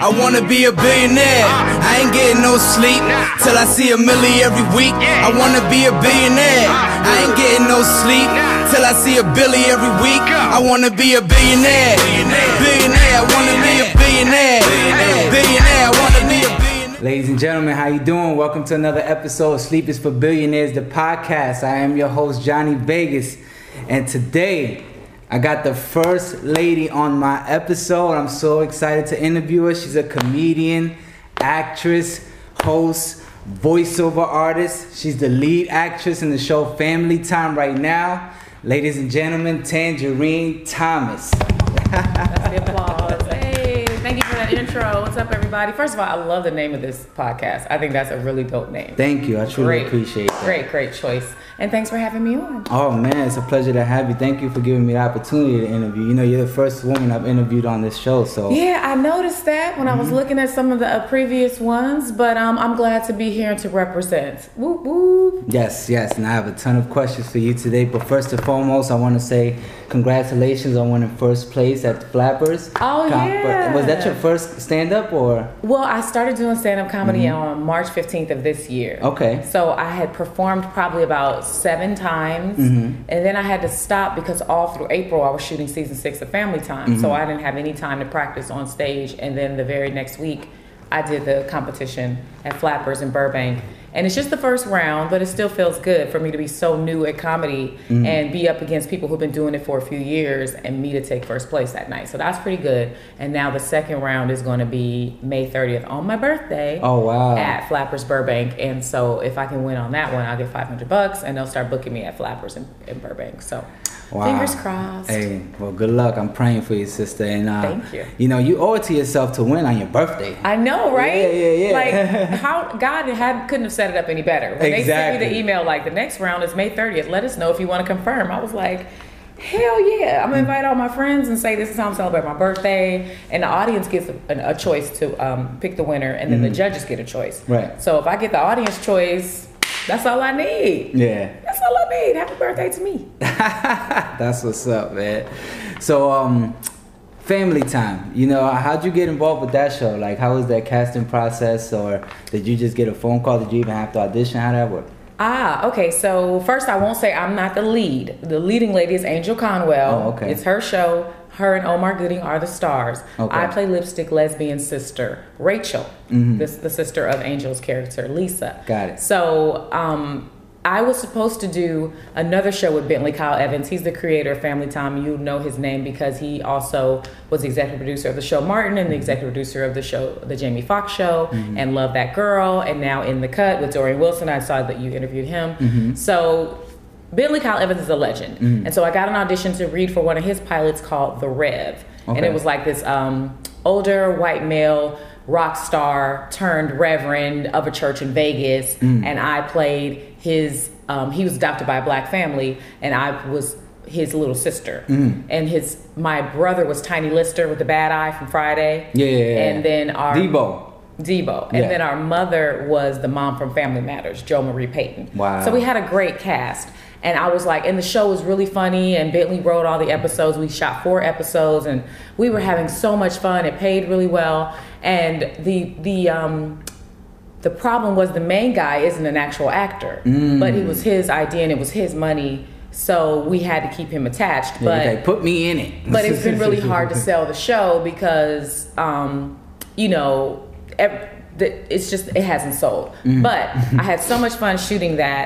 I wanna be a billionaire. I ain't getting no sleep till I see a milli every week. I wanna be a billionaire. I ain't getting no sleep till I see a billy every week. I wanna be a billionaire. Billionaire. I wanna be a billionaire. Billionaire. I wanna be a billionaire. Ladies and gentlemen, how you doing? Welcome to another episode of Sleep is for Billionaires, the podcast. I am your host, Jonni Vegaz, and today I got the first lady on my episode. I'm so excited to interview her. She's a comedian, actress, host, voiceover artist. She's the lead actress in the show Family Time right now. Ladies and gentlemen, Tanjareen Thomas. That's the applause. Hey, thank you for that intro. What's up, everybody? First of all, I love the name of this podcast. I think that's a really dope name. Thank you. I truly Great. appreciate that. Great, great choice. And thanks for having me on. Oh man, it's a pleasure to have you. Thank you for giving me the opportunity to interview. You know, you're the first woman I've interviewed on this show, so Yeah, I noticed that when I was looking at some of the uh, previous ones, but um, I'm glad to be here and to represent. Whoop whoop. yes, yes. And I have a ton of questions for you today. But first and foremost, I want to say congratulations on winning first place at Flappers. Oh, yeah. Was that your first stand up or? Well, I started doing stand up comedy on March 15th of this year. Mm-hmm. Okay. So I had performed probably about seven times, Mm-hmm. and then I had to stop because all through April I was shooting season six of Family Time, Mm-hmm. so I didn't have any time to practice on stage. And then the very next week, I did the competition at Flappers in Burbank. And it's just the first round, but it still feels good for me to be so new at comedy Mm-hmm. and be up against people who've been doing it for a few years and me to take first place that night. So that's pretty good. And now the second round is going to be May 30th on my birthday Oh wow. at Flappers Burbank, and so if I can win on that one, I'll get 500 bucks, and they'll start booking me at Flappers in, in Burbank. So, Wow. fingers crossed. Hey, well, good luck. I'm praying for you, sister. And uh, Thank you. You know, you owe it to yourself to win on your birthday. I know, right? Yeah, yeah, yeah. Like how God had couldn't have set it up any better. When they sent me Exactly. the email, like the next round is May 30th. Let us know if you want to confirm. I was like. Hell yeah! I'm gonna invite all my friends and say this is how I'm celebrating my birthday, and the audience gets a, a choice to um, pick the winner, and then the judges get a choice. Mm-hmm. Right. So if I get the audience choice, that's all I need. Yeah. That's all I need. Happy birthday to me. That's what's up, man. So, um, family time. You know, how'd you get involved with that show? Like, how was that casting process, or did you just get a phone call? Did you even have to audition? How that work? Ah, okay. So first, I won't say I'm not the lead. The leading lady is Angel Conwell. Oh, okay. It's her show. Her and Omar Gooding are the stars. Okay. I play lipstick lesbian sister Rachel, this the sister of Angel's character Lisa. Mm-hmm. Got it. So um, I was supposed to do another show with Bentley Kyle Evans. He's the creator of Family Time. You know his name because he also was the executive producer of the show Martin and the executive producer of the show The Jamie Foxx Show Mm-hmm. and Love That Girl and now In the Cut with Dorian Wilson. I saw that you interviewed him. Mm-hmm. So Bentley Kyle Evans is a legend. And so I got an audition to read for one of his pilots called The Rev. And it was like this um, older white male rock star turned reverend of a church in Vegas. And I played his, um, he was adopted by a black family, and I was his little sister. And his, my brother was Tiny Lister with the bad eye from Friday. Yeah, yeah, yeah. And then our. Debo. Debo. And Yeah. then our mother was the mom from Family Matters, Jo Marie Payton. Wow. So we had a great cast. And I was like, and the show was really funny, and Bentley wrote all the episodes. We shot four episodes, and we were having so much fun. It paid really well, and the the um, the problem was the main guy isn't an actual actor, Mm. but it was his idea and it was his money, so we had to keep him attached. Yeah, but okay, put me in it. but it's been really hard to sell the show because um, you know the, it's just it hasn't sold but i had so much fun shooting that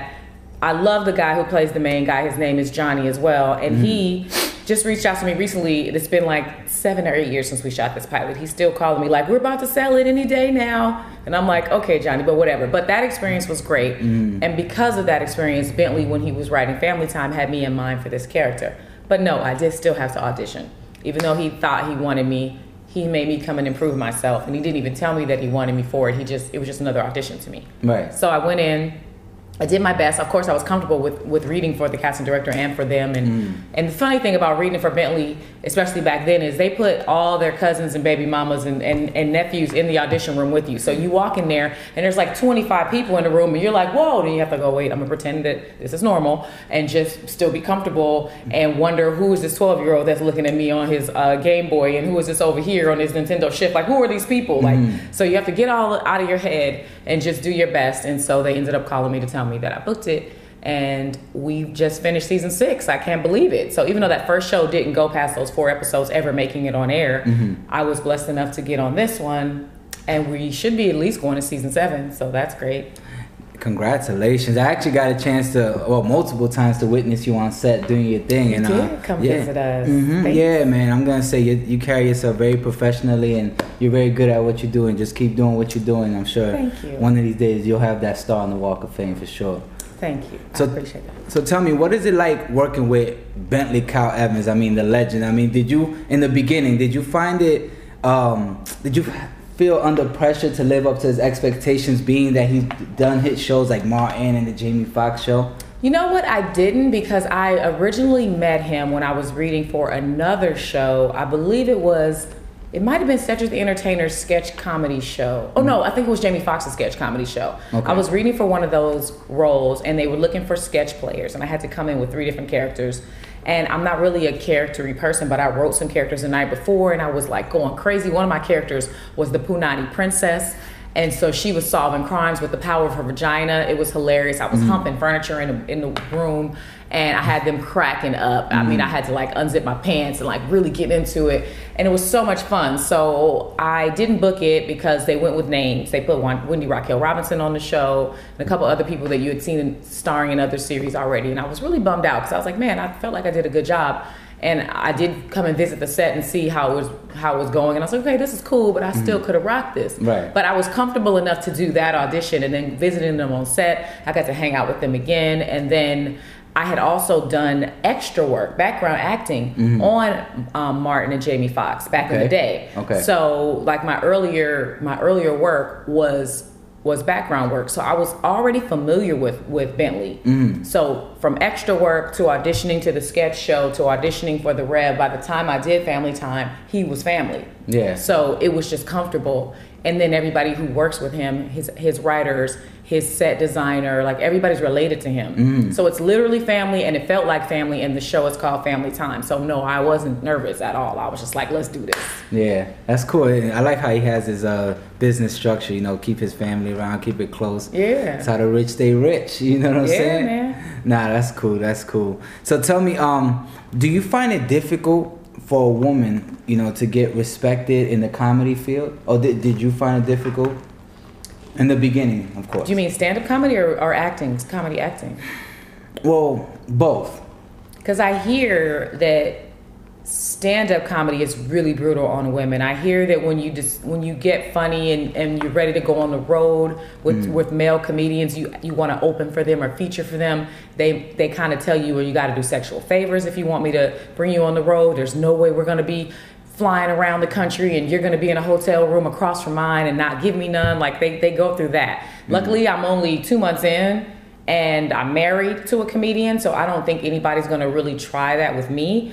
i love the guy who plays the main guy his name is johnny as well and he just reached out to me recently. It's been like seven or eight years since we shot this pilot. He's still calling me like we're about to sell it any day now. And i'm like okay johnny but whatever. But that experience was great. Mm. And because of that experience bentley when he was writing family time had me in mind for this character. But no i did still have to audition. Even though he thought he wanted me he made me come and improve myself. And he didn't even tell me that he wanted me for it. He just it was just another audition to me. Right. so i went in I did my best. Of course, I was comfortable with, with reading for the casting director and for them. And Mm. and the funny thing about reading for Bentley, especially back then, is they put all their cousins and baby mamas and, and, and nephews in the audition room with you. So you walk in there and there's like 25 people in the room, and you're like, whoa. Then you have to go, wait, I'm gonna pretend that this is normal and just still be comfortable and wonder who is this 12 year old that's looking at me on his uh, Game Boy and who is this over here on his Nintendo Shift? Like, who are these people? Like, so you have to get all out of your head and just do your best. And so they ended up calling me to tell me that I booked it. And we've just finished season six. I can't believe it. So even though that first show didn't go past those four episodes ever making it on air, mm-hmm. I was blessed enough to get on this one. And we should be at least going to season seven. So that's great. Congratulations! I actually got a chance to, well, multiple times to witness you on set doing your thing. You and did uh, come yeah. visit us. Mhm, Yeah, man. I'm gonna say you, you carry yourself very professionally, and you're very good at what you're doing. Just keep doing what you're doing. I'm sure Thank you. one of these days you'll have that star on the Walk of Fame for sure. Thank you. So- I appreciate that. So tell me, what is it like working with Bentley Kyle Evans? I mean, the legend. I mean, did you in the beginning did you find it? Um, did you feel under pressure to live up to his expectations, being that he's done hit shows like Martin and the Jamie Foxx show? You know what? I didn't because I originally met him when I was reading for another show. I believe it was, it might have been Cedric the Entertainer's sketch comedy show. Oh no, I think it was Jamie Foxx's sketch comedy show. Okay. I was reading for one of those roles and they were looking for sketch players and I had to come in with three different characters. And I'm not really a charactery person, but I wrote some characters the night before and I was like going crazy. One of my characters was the Punani princess. And so she was solving crimes with the power of her vagina. It was hilarious. I was mm-hmm. humping furniture in in the room and I had them cracking up. I mean, I mm. had to like unzip my pants and like really get into it. And it was so much fun. So I didn't book it because they went with names. They put one, Wendy Raquel Robinson on the show and a couple other people that you had seen starring in other series already. And I was really bummed out because I was like, man, I felt like I did a good job. And I did come and visit the set and see how it was how it was going. And I was like, okay, this is cool, but I still mm-hmm. could have rocked this. Right. But I was comfortable enough to do that audition and then visiting them on set. I got to hang out with them again. And then I had also done extra work, background acting on um, Martin and Jamie Foxx back in the day. Okay. So like my earlier my earlier work was was background work. So I was already familiar with with Bentley. Hmm. So from extra work to auditioning to the sketch show to auditioning for the Rev, by the time I did Family Time, he was family. Yeah. So it was just comfortable. And then everybody who works with him, his his writers, his set designer, like everybody's related to him. So it's literally family and it felt like family and the show is called Family Time. So no, I wasn't nervous at all. I was just like, let's do this. Yeah, that's cool. I like how he has his uh, business structure. You know, keep his family around, keep it close. Yeah. That's how the rich stay rich. You know what I'm Yeah, saying? man. Nah, that's cool. That's cool. So tell me, um, do you find it difficult for a woman, you know, to get respected in the comedy field, or did, did you find it difficult in the beginning? Of course. Do you mean stand up comedy or, or acting, comedy acting? Well, both. Because I hear that stand-up comedy is really brutal on women. I hear that when you just when you get funny and, and you're ready to go on the road with hmm. with male comedians, you you want to open for them or feature for them. They they kind of tell you, well, you got to do sexual favors if you want me to bring you on the road. There's no way we're gonna be flying around the country and you're gonna be in a hotel room across from mine and not give me none. Like they they go through that. Mm-hmm. Luckily, I'm only two months in and I'm married to a comedian, so I don't think anybody's gonna really try that with me.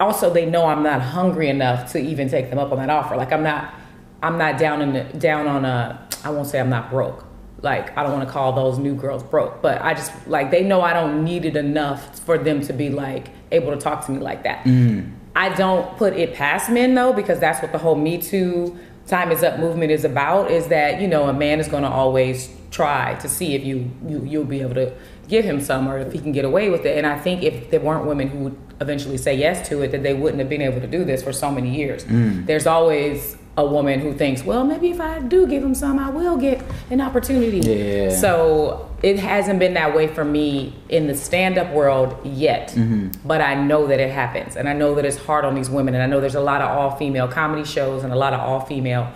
Also, they know I'm not hungry enough to even take them up on that offer. Like I'm not, I'm not down in the, down on a. I won't say I'm not broke. Like I don't want to call those new girls broke, but I just like they know I don't need it enough for them to be like able to talk to me like that. Mm. I don't put it past men though, because that's what the whole Me Too time is up movement is about. Is that you know a man is going to always try to see if you, you you'll be able to give him some or if he can get away with it. And I think if there weren't women who would eventually say yes to it, that they wouldn't have been able to do this for so many years. Mm. There's always a woman who thinks, well, maybe if I do give him some, I will get an opportunity. Yeah. So it hasn't been that way for me in the stand up world yet. Mm-hmm. But I know that it happens. And I know that it's hard on these women. And I know there's a lot of all female comedy shows and a lot of all female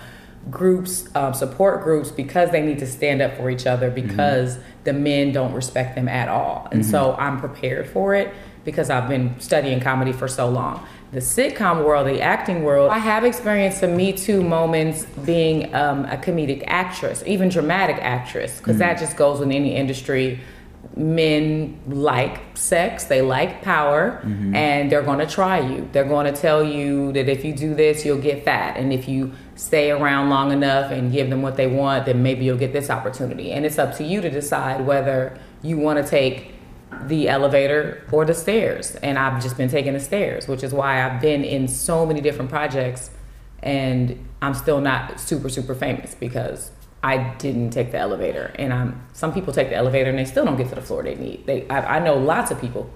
groups, um, support groups, because they need to stand up for each other mm-hmm. because the men don't respect them at all. And mm-hmm. so I'm prepared for it because I've been studying comedy for so long. The sitcom world, the acting world, I have experienced some Me Too moments being um, a comedic actress, even dramatic actress, because that just goes with any industry. men like sex, they like power, and they're going to try you. They're going to tell you that if you do this, you'll get fat. And if you stay around long enough and give them what they want, then maybe you'll get this opportunity. And it's up to you to decide whether you want to take the elevator or the stairs. And I've just been taking the stairs, which is why I've been in so many different projects and I'm still not super, super famous because I didn't take the elevator, and I'm. Some people take the elevator and they still don't get to the floor they need. They, I, I know lots of people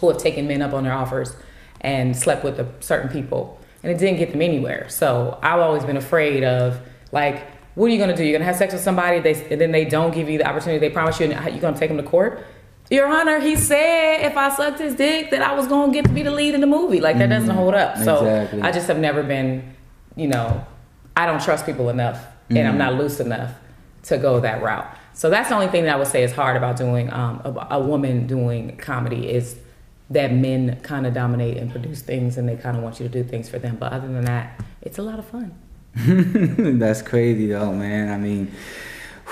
who have taken men up on their offers and slept with certain people, and it didn't get them anywhere. So I've always been afraid of like, what are you gonna do? You're gonna have sex with somebody, they, and then they don't give you the opportunity. They promise you, and you're gonna take them to court. Your Honor, he said if I sucked his dick that I was gonna get to be the lead in the movie. Like that doesn't hold up. So Exactly. I just have never been, you know, I don't trust people enough, and I'm not loose enough to go that route. So that's the only thing that I would say is hard about doing um, a, a woman doing comedy is that men kind of dominate and produce things, and they kind of want you to do things for them. But other than that, it's a lot of fun. That's crazy though, man. I mean,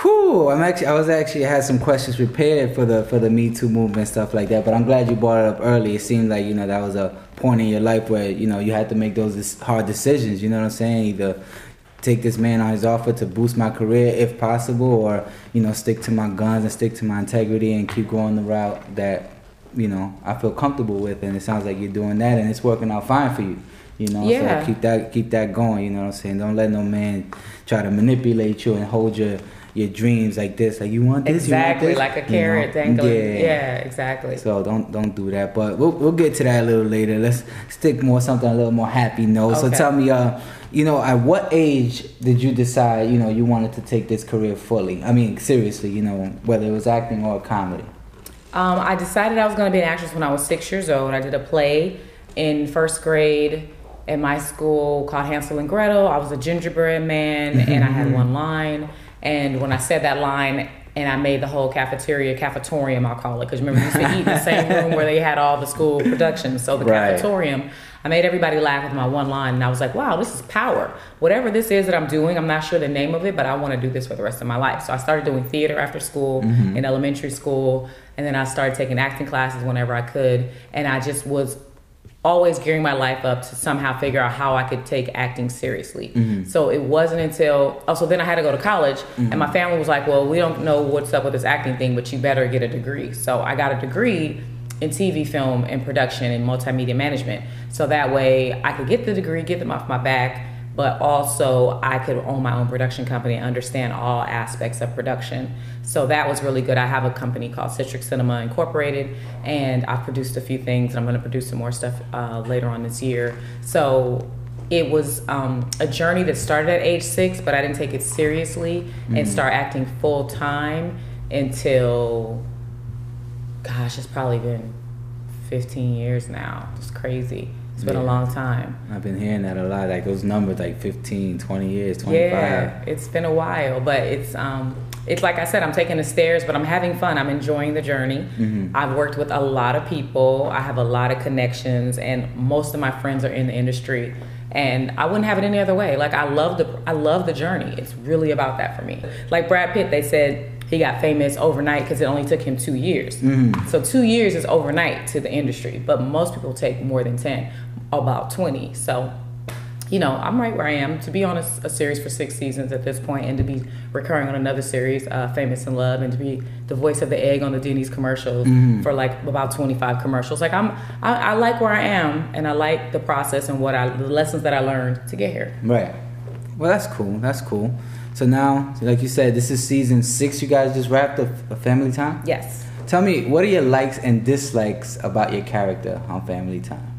whew, I'm actually I was actually had some questions prepared for the for the Me Too movement stuff like that, but I'm glad you brought it up early. It seemed like you know that was a point in your life where you know you had to make those hard decisions. You know what I'm saying? Either take this man on his offer to boost my career if possible, or you know stick to my guns and stick to my integrity and keep going the route that you know I feel comfortable with. And it sounds like you're doing that, and it's working out fine for you. You know, Yeah. so keep that keep that going. You know what I'm saying? Don't let no man try to manipulate you and hold your your dreams like this. Like you want this, exactly, you want like this? a carrot you know? dangling. Yeah. Yeah. exactly. So don't don't do that. But we'll we'll get to that a little later. Let's stick more something a little more happy note. So tell me, uh, you know, at what age did you decide, you know, you wanted to take this career fully? I mean, seriously, you know, whether it was acting or comedy. Um, I decided I was going to be an actress when I was six years old. I did a play in first grade at my school called Hansel and Gretel. I was a gingerbread man, and I had one line. And when I said that line, and I made the whole cafeteria, cafetorium, I'll call it, because remember, we used to eat in the same room where they had all the school productions. So the Right. cafetorium, I made everybody laugh with my one line, and I was like, wow, this is power. Whatever this is that I'm doing, I'm not sure the name of it, but I want to do this for the rest of my life. So I started doing theater after school mm-hmm. in elementary school, and then I started taking acting classes whenever I could, and I just was always gearing my life up to somehow figure out how I could take acting seriously. Mm-hmm. So it wasn't until oh, so then I had to go to college, and mm-hmm. my family was like, "Well, we don't know what's up with this acting thing, but you better get a degree." So I got a degree in TV, film, and production and multimedia management. So that way I could get the degree, get them off my back, but also I could own my own production company and understand all aspects of production. So that was really good. I have a company called Citric Cinema Incorporated, and I've produced a few things, and I'm going to produce some more stuff uh, later on this year. So it was um, a journey that started at age six, but I didn't take it seriously and start acting full time until, gosh, it's probably been 15 years now. It's crazy. It's been a long time. I've been hearing that a lot, like those numbers, like 15, 20 years, 25. Yeah, it's been a while, but it's um it's like I said, I'm taking the stairs, but I'm having fun. I'm enjoying the journey. I've worked with a lot of people. I have a lot of connections, and most of my friends are in the industry. And I wouldn't have it any other way. Like I love the I love the journey. It's really about that for me. Like Brad Pitt, they said he got famous overnight because it only took him two years. So two years is overnight to the industry, but most people take more than ten, about twenty. So you know, I'm right where I am to be on a, a series for six seasons at this point, and to be recurring on another series, uh, Famous in Love, and to be the voice of the egg on the Denny's commercials for like about 25 commercials. Like I'm, I, I like where I am, and I like the process and what I, the lessons that I learned to get here. Right. Well, that's cool. That's cool. So now, like you said, this is season six. You guys just wrapped up a Family Time. Yes. Tell me, what are your likes and dislikes about your character on Family Time?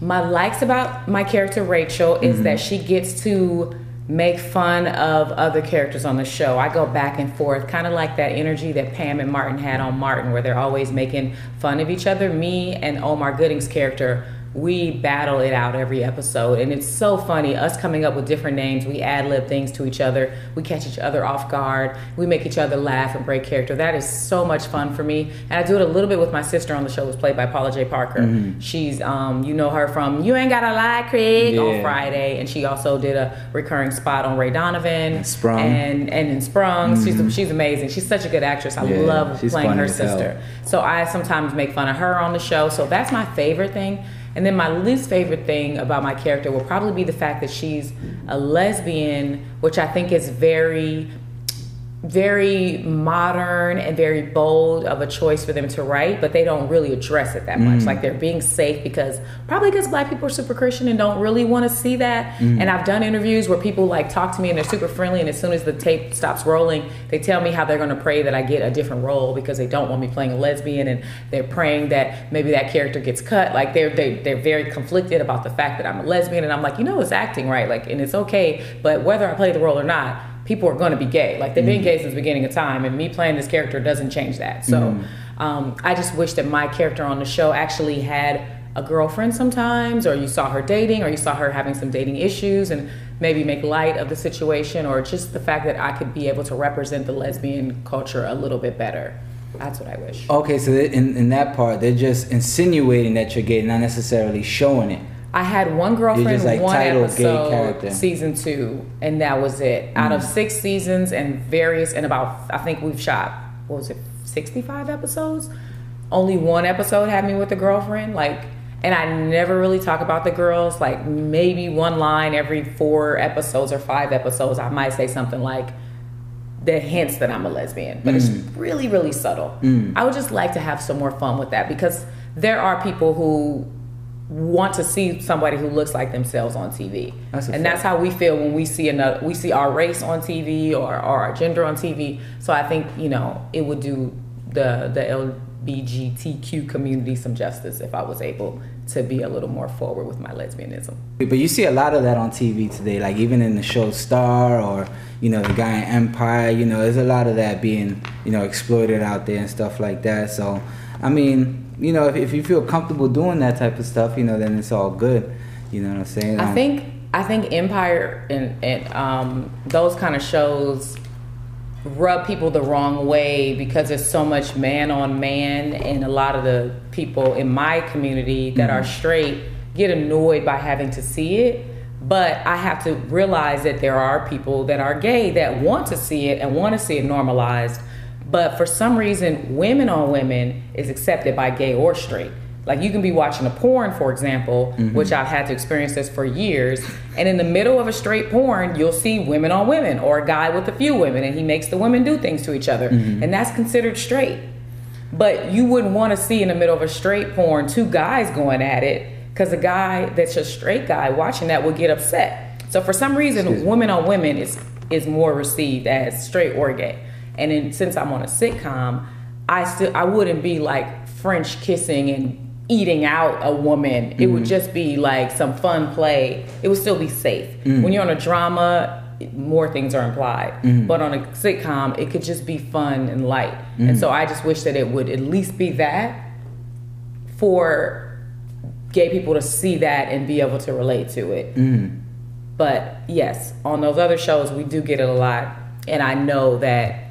My likes about my character Rachel is mm-hmm. that she gets to make fun of other characters on the show. I go back and forth, kind of like that energy that Pam and Martin had on Martin, where they're always making fun of each other. Me and Omar Gooding's character, we battle it out every episode. And it's so funny us coming up with different names we ad lib things to each other. We catch each other off guard. We make each other laugh and break character. That is so much fun for me. And i do it a little bit with my sister on the show who's played by paula jai Parker. Mm-hmm. she's um, you know her from you ain't gotta lie craig Yeah. on friday. And she also did a recurring spot on ray donovan. Sprung. and and in sprung. She's, she's amazing. She's such a good actress. I Yeah, love playing her sister. So I sometimes make fun of her on the show. So that's my favorite thing. And then my least favorite thing about my character will probably be the fact that she's a lesbian, which I think is very very modern and very bold of a choice for them to write, but they don't really address it that much. Mm. Like they're being safe because probably because black people are super Christian and don't really want to see that. Mm. And I've done interviews where people like talk to me and they're super friendly, and as soon as the tape stops rolling, they tell me how they're going to pray that I get a different role because they don't want me playing a lesbian, and they're praying that maybe that character gets cut. Like they're they, they're very conflicted about the fact that I'm a lesbian, and I'm like, you know, it's acting right, like, and it's okay, but whether I play the role or not people are going to be gay. Like they've been gay since the beginning of time, and me playing this character doesn't change that. So um, I just wish that my character on the show actually had a girlfriend sometimes, or you saw her dating, or you saw her having some dating issues, and maybe make light of the situation, or just the fact that I could be able to represent the lesbian culture a little bit better. That's what I wish. Okay, so in, in that part, they're just insinuating that you're gay, not necessarily showing it. I had one girlfriend, like, one episode, season two, and that was it. Out of six seasons and various, and about I think we've shot what was it, sixty five episodes. Only one episode had me with a girlfriend, like, and I never really talk about the girls. Like maybe one line every four episodes or five episodes, I might say something like that hints that I'm a lesbian, but it's really, really subtle. I would just like to have some more fun with that because there are people who want to see somebody who looks like themselves on TV. That's and that's how we feel when we see another we see our race on TV or, or our gender on TV. So I think, you know, it would do the the LBGTQ community some justice if I was able to be a little more forward with my lesbianism. But you see a lot of that on TV today, like even in the show Star or you know the guy in Empire. You know, there's a lot of that being you know exploited out there and stuff like that. So, I mean, you know, if, if you feel comfortable doing that type of stuff, you know, then it's all good. You know what I'm saying? I Um, think I think Empire and, and um, those kind of shows rub people the wrong way because there's so much man on man, and a lot of the people in my community that are straight get annoyed by having to see it. But I have to realize that there are people that are gay that want to see it and want to see it normalized. But for some reason, women on women is accepted by gay or straight. Like you can be watching a porn, for example, mm-hmm. which I've had to experience this for years, and in the middle of a straight porn, you'll see women on women or a guy with a few women, and he makes the women do things to each other, mm-hmm. and that's considered straight. But you wouldn't want to see in the middle of a straight porn two guys going at it, because a guy that's a straight guy watching that would get upset. So for some reason, women on women is is more received as straight or gay. And then since I'm on a sitcom, I still I wouldn't be like French kissing and eating out a woman. It would mm-hmm. just be like some fun play. It would still be safe. Mm. When you're on a drama, more things are implied. Mm-hmm. But on a sitcom, it could just be fun and light. And mm. so I just wish that it would at least be that for gay people to see that and be able to relate to it. Mm. But yes, on those other shows, we do get it a lot. And I know that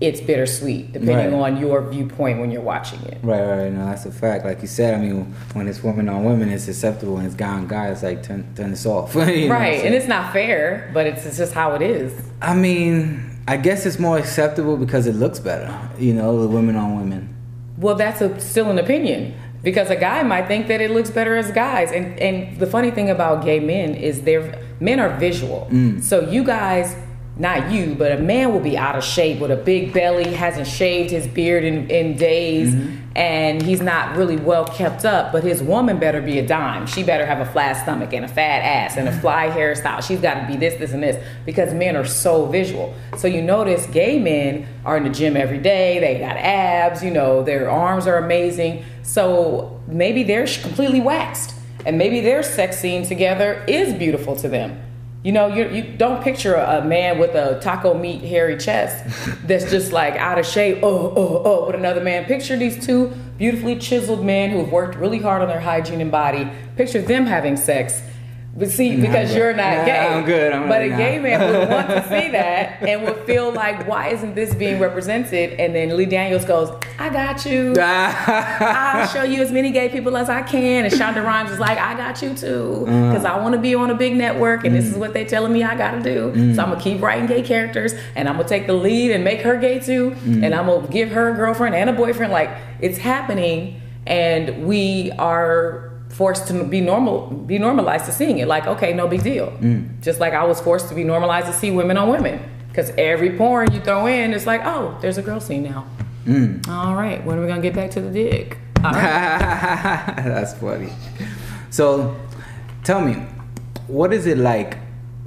it's bittersweet depending Right. on your viewpoint when you're watching it. Right, right, right. No, that's a fact. Like you said, I mean, when it's woman on women, it's acceptable, and it's guy on guy, it's like turn turn this off. You know right. And it's not fair, but it's, it's just how it is. I mean, I guess it's more acceptable because it looks better. You know, the women on women. Well, that's a, still an opinion because a guy might think that it looks better as guys. And and the funny thing about gay men is they're men are visual. Mm. So you guys, not you, but a man will be out of shape with a big belly, hasn't shaved his beard in, in days, mm-hmm. and he's not really well kept up. But his woman better be a dime. She better have a flat stomach and a fat ass and a mm-hmm. fly hairstyle. She's got to be this, this, and this because men are so visual. So you notice gay men are in the gym every day. They got abs. You know, their arms are amazing. So maybe they're completely waxed, and maybe their sex scene together is beautiful to them. You know, you you don't picture a man with a taco meat hairy chest that's just like out of shape. Oh, oh, oh, with another man. Picture these two beautifully chiseled men who've worked really hard on their hygiene and body. Picture them having sex. But see, Nah, because you're not Nah, gay. I'm good, I'm but really a gay not. man would want to see that and would feel like, why isn't this being represented? And then Lee Daniels goes, I got you. I'll show you as many gay people as I can. And Shonda Rhimes is like, I got you too. Uh-huh. Because I want to be on a big network and this is mm. what they're telling me I got to do. Mm. So I'm going to keep writing gay characters and I'm going to take the lead and make her gay too. Mm. And I'm going to give her a girlfriend and a boyfriend. Like, it's happening and we are forced to be normal be normalized to seeing it. Like okay no big deal. Mm. Just like i was forced to be normalized to see women on women. Because every porn you throw in it's like oh there's a girl scene now. Mm. All right when are we gonna get back to the dick? Right. That's funny. So, tell me, what is it like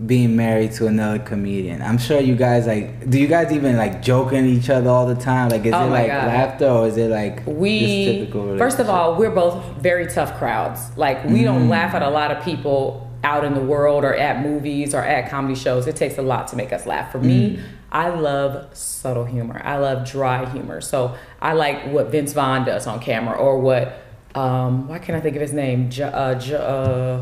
being married to another comedian? I'm sure you guys like. Do you guys even like joking each other all the time? Like, is Oh it like God. laughter or is it like just we typical? first of all we're both very tough crowds like we Mm. don't laugh at a lot of people out in the world or at movies or at comedy shows it takes a lot to make us laugh for Mm. me i love subtle humor i love dry humor so i like what vince vaughn does on camera or what um, why can't i think of his name J- uh, J- uh,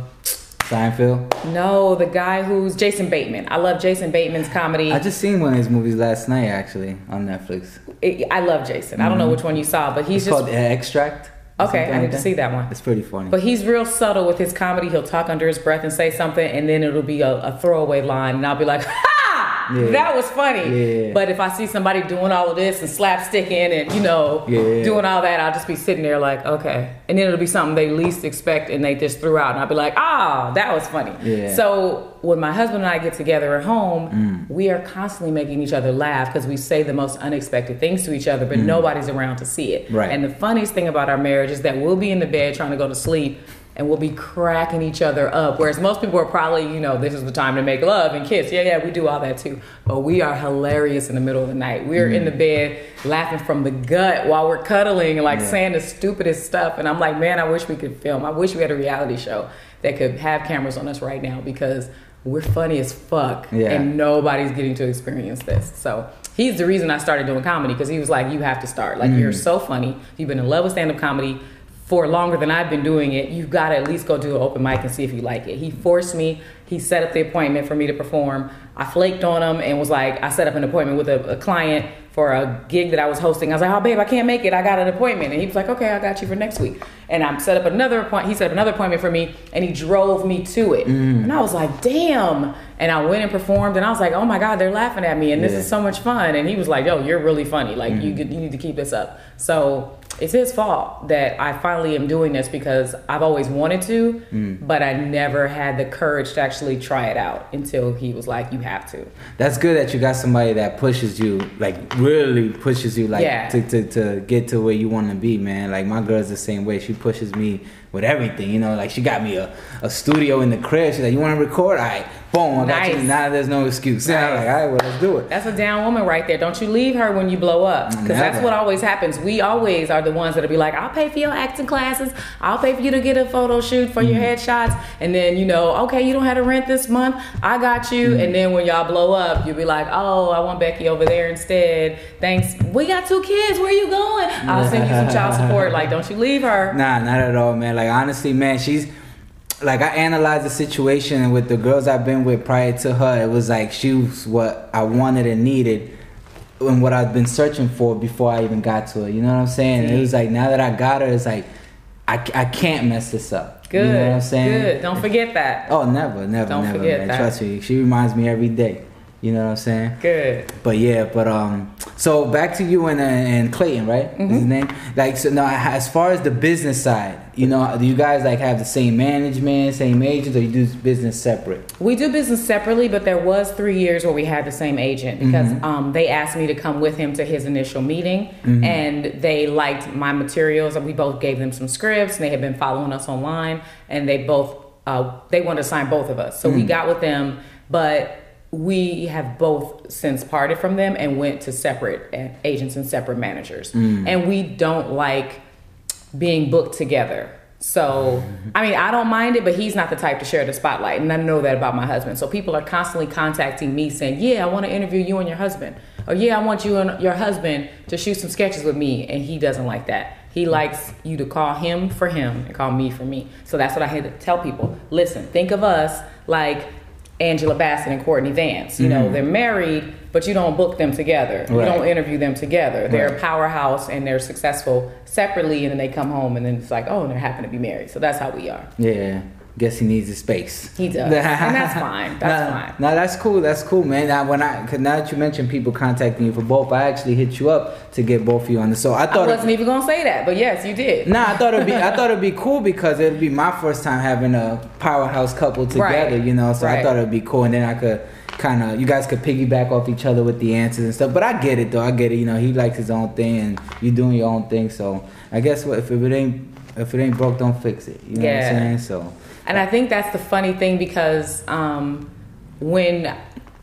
Seinfeld. no the guy who's jason bateman i love jason bateman's comedy I just seen one of his movies last night actually on Netflix. I- i love jason i don't know which one you saw but he's Mm-hmm. It's just called uh, Extract. Okay, I need like to see that one. It's pretty funny. But he's real subtle with his comedy. He'll talk under his breath and say something, and then it'll be a, a throwaway line, and I'll be like, "Ha! Yeah. That was funny." Yeah. But if I see somebody doing all of this and slapsticking and you know Yeah. doing all that, I'll just be sitting there like, "Okay," and then it'll be something they least expect, and they just threw out, and I'll be like, "Ah, that was funny." Yeah. So when my husband and I get together at home, Mm. we are constantly making each other laugh because we say the most unexpected things to each other, but nobody's around to see it. Mm. Right. And the funniest thing about our marriage is that we'll be in the bed trying to go to sleep and we'll be cracking each other up. Whereas most people are probably, you know, this is the time to make love and kiss. Yeah, yeah, we do all that too. But we are hilarious in the middle of the night. We're in the mm. bed laughing from the gut while we're cuddling and like Yeah. saying the stupidest stuff. And I'm like, man, I wish we could film. I wish we had a reality show that could have cameras on us right now because we're funny as fuck Yeah. and nobody's getting to experience this. So he's the reason I started doing comedy because he was like, you have to start. Like, you're mm. so funny. You've been in love with stand up comedy for longer than I've been doing it. You've got to at least go do an open mic and see if you like it. He forced me. He set up the appointment for me to perform. I flaked on him and was like, I set up an appointment with a, a client for a gig that I was hosting. I was like, oh, babe, I can't make it. I got an appointment. And he was like, okay, I got you for next week. And I set up another appointment. He set up another appointment for me and he drove me to it. Mm. And I was like, damn. And I went and performed and I was like, oh my God, they're laughing at me and this is so much fun. And he was like, yo, you're really funny. Like, you, mm. you need to keep this up. So it's his fault that I finally am doing this because I've always wanted to, mm. but I never had the courage to actually try it out until he was like, you have to. That's good that you got somebody that pushes you, like really pushes you, like Yeah. to, to, to get to where you want to be, man. Like my girl's the same way. She pushes me with everything, you know. Like she got me a, a studio in the crib. She's like, "You want to record? All right, boom, I got you." Now there's no excuse. And I'm Nice. like, "All right, well, let's do it." That's a down woman right there. Don't you leave her when you blow up. Because that's what always happens. We always are the ones that'll be like, I'll pay for your acting classes. I'll pay for you to get a photo shoot for your Mm-hmm. headshots. And then, you know, okay, you don't have to rent this month. I got you. Mm-hmm. And then when y'all blow up, you'll be like, oh, I want Becky over there instead. Thanks. We got two kids. Where are you going? I'll send you some child support. Like, don't you leave her. Nah, not at all, man. Like honestly, man, she's like I analyzed the situation with the girls I've been with prior to her. It was like she was what I wanted and needed, and what I've been searching for before I even got to her. You know what I'm saying? It was like now that I got her, it's like I, I can't mess this up. Good. You know what I'm saying? Good. Don't forget that. Oh, never, never, Don't never, forget man. that. Trust me, she reminds me every day. You know what I'm saying? Good. But yeah, but um, so back to you and uh, and Clayton, right? Mm-hmm. his name? Like so now, as far as the business side, you know, do you guys like have the same management, same agents, or you do business separate? We do business separately, but there was three years where we had the same agent because Mm-hmm. um, they asked me to come with him to his initial meeting, and they liked my materials, and we both gave them some scripts, and they had been following us online, and they both uh, they wanted to sign both of us, so we got with them, but. We have both since parted from them and went to separate agents and separate managers. Mm. And we don't like being booked together. So, I mean, I don't mind it, but he's not the type to share the spotlight. And I know that about my husband. So people are constantly contacting me saying, Yeah, I want to interview you and your husband. Or, Yeah, I want you and your husband to shoot some sketches with me. And he doesn't like that. He likes you to call him for him and call me for me. So that's what I had to tell people. Listen, think of us like Angela Bassett and Courtney Vance. You know, Mhm. they're married, but you don't book them together. You don't interview them together. They're Right. a powerhouse and they're successful separately, and then they come home and then it's like, oh, and they happen to be married. So that's how we are. Yeah. Guess he needs a space. He does, and that's fine. That's nah, fine. Nah, that's cool. That's cool, man. Now, when I, cause now that you mentioned people contacting you for both, I actually hit you up to get both of you on the. So I I thought. it- wasn't even gonna say that, but yes, you did. Nah, I thought it'd be I thought it'd be cool because it'd be my first time having a powerhouse couple together, Right. you know. So I thought it'd be cool, and then I could kind of you guys could piggyback off each other with the answers and stuff. But I get it though. I get it. You know, he likes his own thing, and you doing your own thing. So I guess what if it ain't if it ain't broke, don't fix it. You know Yeah. what I'm saying? So And I think that's the funny thing because um, when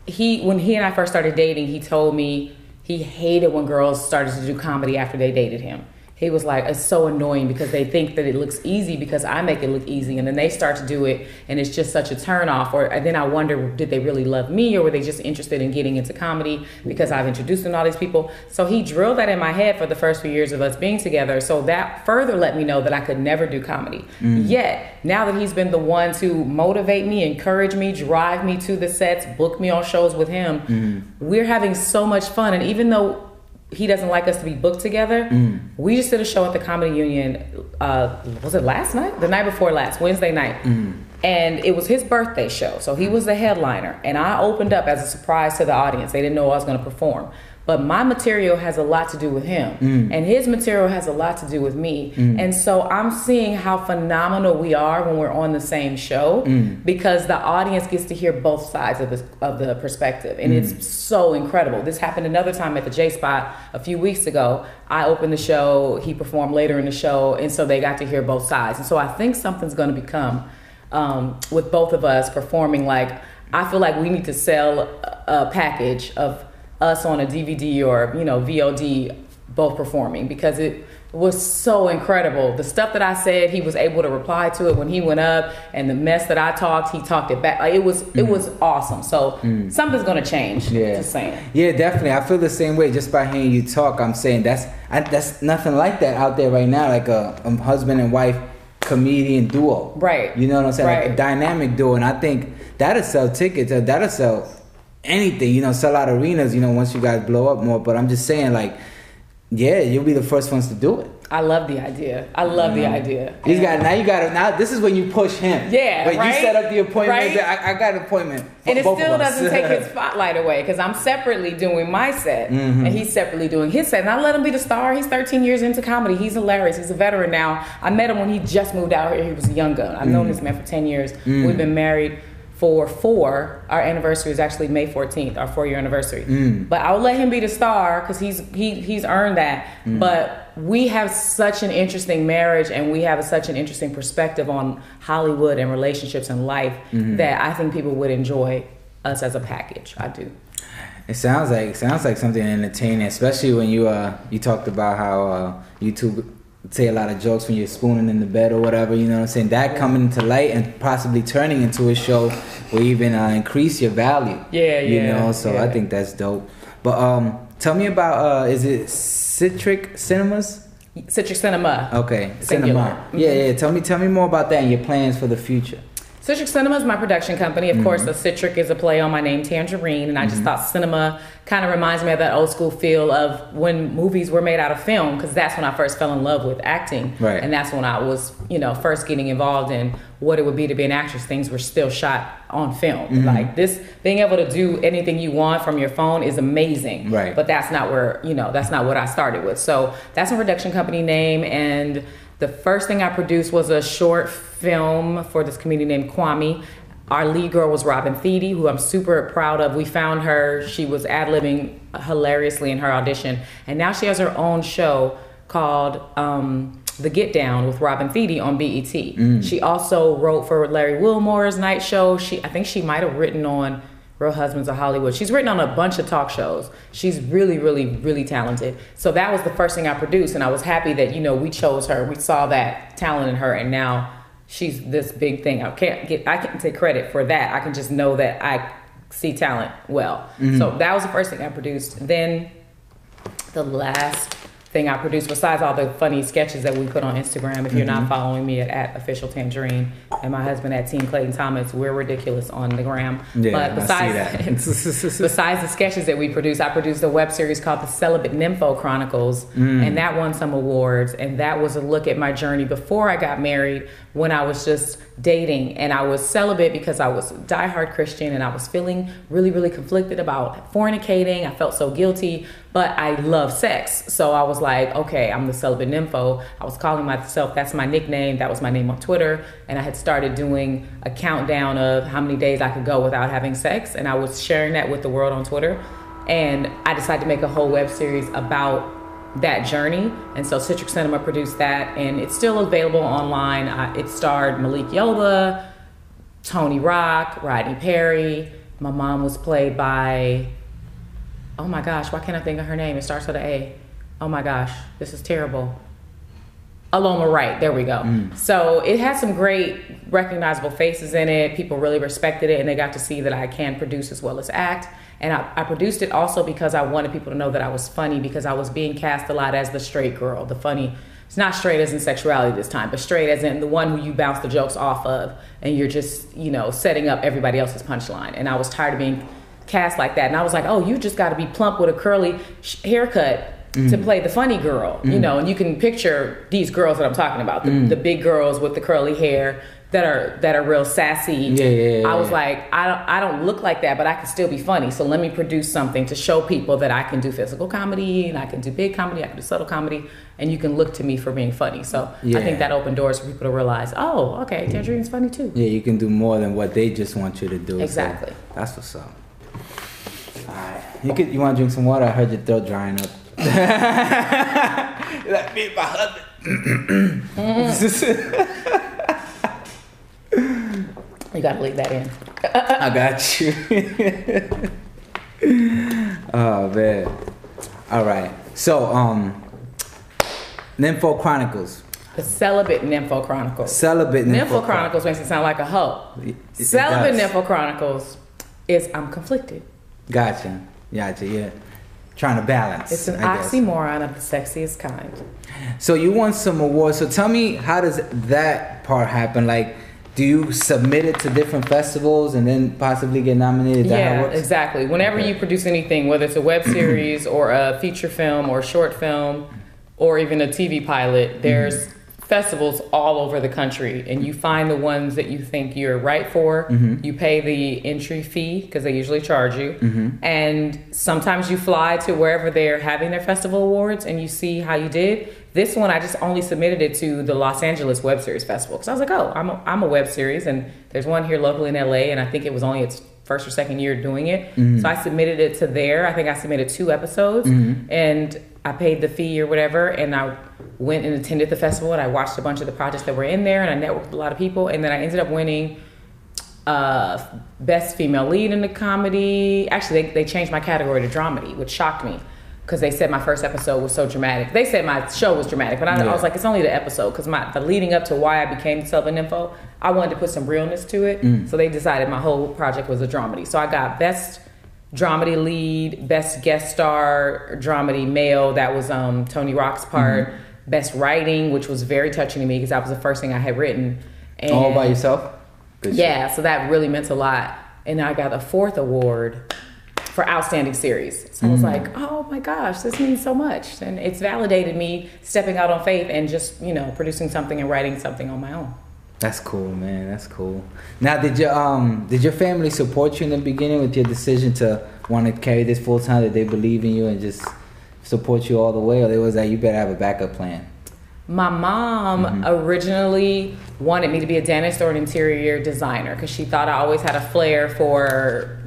he when he and I first started dating, he told me he hated when girls started to do comedy after they dated him. He was like, it's so annoying because they think that it looks easy because I make it look easy, and then they start to do it, and it's just such a turnoff. Or and then I wonder, did they really love me, or were they just interested in getting into comedy because I've introduced them to all these people? So he drilled that in my head for the first few years of us being together. So that further let me know that I could never do comedy. Mm. Yet now that he's been the one to motivate me, encourage me, drive me to the sets, book me on shows with him, mm. we're having so much fun. And even though he doesn't like us to be booked together. We just did a show at the Comedy Union. Uh, was it last night? The night before last, Wednesday night. And it was his birthday show. So he was the headliner. And I opened up as a surprise to the audience. They didn't know I was going to perform. But my material has a lot to do with him. Mm. And his material has a lot to do with me. Mm. And so I'm seeing how phenomenal we are when we're on the same show mm. because the audience gets to hear both sides of the, of the perspective. And it's so incredible. This happened another time at the J Spot a few weeks ago. I opened the show, he performed later in the show, and so they got to hear both sides. And so I think something's going to become um, with both of us performing. Like I feel like we need to sell a, a package of us on a DVD or you know VOD both performing because it was so incredible. The stuff that I said, he was able to reply to it when he went up, and the mess that I talked, he talked it back. Like it was, it mm. was awesome. So mm. something's gonna change. Yeah. Just saying. Yeah, definitely. I feel the same way just by hearing you talk. I'm saying that's I, that's nothing like that out there right now. Like a, a husband and wife comedian duo. Right. You know what I'm saying? Like a dynamic duo, and I think that'll sell tickets. That'll sell anything. You know, sell out arenas. You know, once you guys blow up more. But I'm just saying, like, yeah, you'll be the first ones to do it. I love the idea. I love the idea. He's And- got now. You got to now. This is when you push him. Yeah, But right? you set up the appointment. Right? I, I got an appointment. and it still doesn't take his spotlight away because I'm separately doing my set Mm-hmm. and he's separately doing his set. And I let him be the star. He's 13 years into comedy. He's hilarious. He's a veteran now. I met him when he just moved out here. He was a young gun. I've Mm. known this man for 10 years. We've been married for four. Our anniversary is actually May 14th, our four year anniversary. Mm. But I'll let him be the star because he's he he's earned that. Mm. But we have such an interesting marriage and we have such an interesting perspective on Hollywood and relationships and life Mm-hmm. that I think people would enjoy us as a package. I do. It sounds like it sounds like something entertaining, especially when you uh you talked about how uh you two say a lot of jokes when you're spooning in the bed or whatever. You know what I'm saying? That coming to light and possibly turning into a show will even uh, increase your value. Yeah, yeah. You know, so I think that's dope. But um, tell me about uh, is it Citric Cinemas? Citric Cinema. Okay, Singular. Cinema. Yeah, yeah. Tell me, tell me more about that and your plans for the future. Citric Cinema is my production company. Of Mm-hmm. course, the Citric is a play on my name, Tanjareen, and I just thought cinema kind of reminds me of that old school feel of when movies were made out of film, because that's when I first fell in love with acting, Right. and that's when I was, you know, first getting involved in what it would be to be an actress. Things were still shot on film. Mm-hmm. Like this, being able to do anything you want from your phone is amazing. Right. But that's not where you know that's not what I started with. So that's my production company name, and the first thing I produced was a short film for this comedian named Kwame. Our lead girl was Robin Thede, who I'm super proud of. We found her; she was ad libbing hilariously in her audition, and now she has her own show called. Um, the Get Down with Robin Thede on BET. She also wrote for Larry Wilmore's night show. She, I think she might have written on Real Husbands of Hollywood. She's written on a bunch of talk shows. She's really, really, really talented. So that was the first thing I produced, and I was happy that you know we chose her. We saw that talent in her, and now she's this big thing. I can't get I can't take credit for that. I can just know that I see talent well. Mm-hmm. So that was the first thing I produced. Then the last thing I produce, besides all the funny sketches that we put on Instagram. If you're not following me at, at official Tanjareen and my husband at Team Clayton Thomas, we're ridiculous on the gram. Yeah, but I besides see that. besides the sketches that we produce, I produced a web series called The Celibate Nympho Chronicles, Mm. and that won some awards. And that was a look at my journey before I got married, when I was just dating, and I was celibate because I was diehard Christian, and I was feeling really, really conflicted about fornicating. I felt so guilty, but I love sex, so I was like, okay, I'm the celibate nympho. I was calling myself that's my nickname. That was my name on Twitter, and I had started doing a countdown of how many days I could go without having sex, and I was sharing that with the world on Twitter. And I decided to make a whole web series about that journey. And so Citric Cinema produced that, and it's still available online. I, it starred Malik Yoba, Tony Rock, Rodney Perry. My mom was played by, oh my gosh, why can't I think of her name? It starts with an A. Oh my gosh, this is terrible. Aloma Wright, there we go. Mm. So it had some great recognizable faces in it. People really respected it, and they got to see that I can produce as well as act. And I, I produced it also because I wanted people to know that I was funny because I was being cast a lot as the straight girl, the funny. It's not straight as in sexuality this time, but straight as in the one who you bounce the jokes off of, and you're just you know setting up everybody else's punchline. And I was tired of being cast like that, and I was like, oh, you just got to be plump with a curly sh- haircut to mm. play the funny girl, you mm. know, and you can picture these girls that I'm talking about, the, mm. the big girls with the curly hair that are that are real sassy. Yeah, yeah, yeah, I was like, I don't I don't look like that, but I can still be funny. So let me produce something to show people that I can do physical comedy and I can do big comedy, I can do subtle comedy, and you can look to me for being funny. So Yeah. I think that opened doors for people to realize, oh, okay, Tanjareen's funny too. Yeah, you can do more than what they just want you to do. so Exactly. that's what's up. All right. You could. You want to drink some water? I heard your throat drying up. like me and my husband. You gotta leave that in. I got you. oh man. All right. So um, Nympho Chronicles. The Celibate Nympho Chronicles. Celibate Nympho, Nympho Chronicles makes it sound like a hoe. It- it Celibate does. Nympho Chronicles is I'm conflicted. Gotcha. Gotcha. Yeah. Trying to balance. It's an I guess. oxymoron of the sexiest kind. So you won some awards. So tell me, how does that part happen? Like, do you submit it to different festivals and then possibly get nominated? Is that how it Yeah, exactly. Whenever Okay. you produce anything, whether it's a web series or a feature film or a short film or even a TV pilot, there's. Festivals all over the country and you find the ones that you think you're right for. Mm-hmm. You pay the entry fee because they usually charge you. Mm-hmm. And sometimes you fly to wherever they're having their festival awards and you see how you did. This one, I just only submitted it to the Los Angeles Web Series Festival because I was like, oh, I'm a, I'm a web series and there's one here locally in LA and I think it was only its first or second year doing it. So I submitted it to there. I think I submitted two episodes and I paid the fee or whatever and I went and attended the festival and I watched a bunch of the projects that were in there and I networked with a lot of people and then I ended up winning uh, best female lead in the comedy. Actually, they, they changed my category to dramedy, which shocked me because they said my first episode was so dramatic. They said my show was dramatic, but I, I was like, it's only the episode because my the leading up to why I became Celibate Nympho, I wanted to put some realness to it. So they decided my whole project was a dramedy. So I got best dramedy lead, best guest star dramedy male. That was um, Tony Rock's part. Best writing, which was very touching to me because that was the first thing I had written. And All by yourself? Good shit. yeah, so that really meant a lot. And I got a fourth award for outstanding series. So I was like, oh my gosh, this means so much. And it's validated me stepping out on faith and just, you know, producing something and writing something on my own. That's cool, man. That's cool. Now, did your um did your family support you in the beginning with your decision to want to carry this full time? Did they believe in you and just support you all the way, or they was like, you better have a backup plan? My mom originally wanted me to be a dentist or an interior designer because she thought I always had a flair for,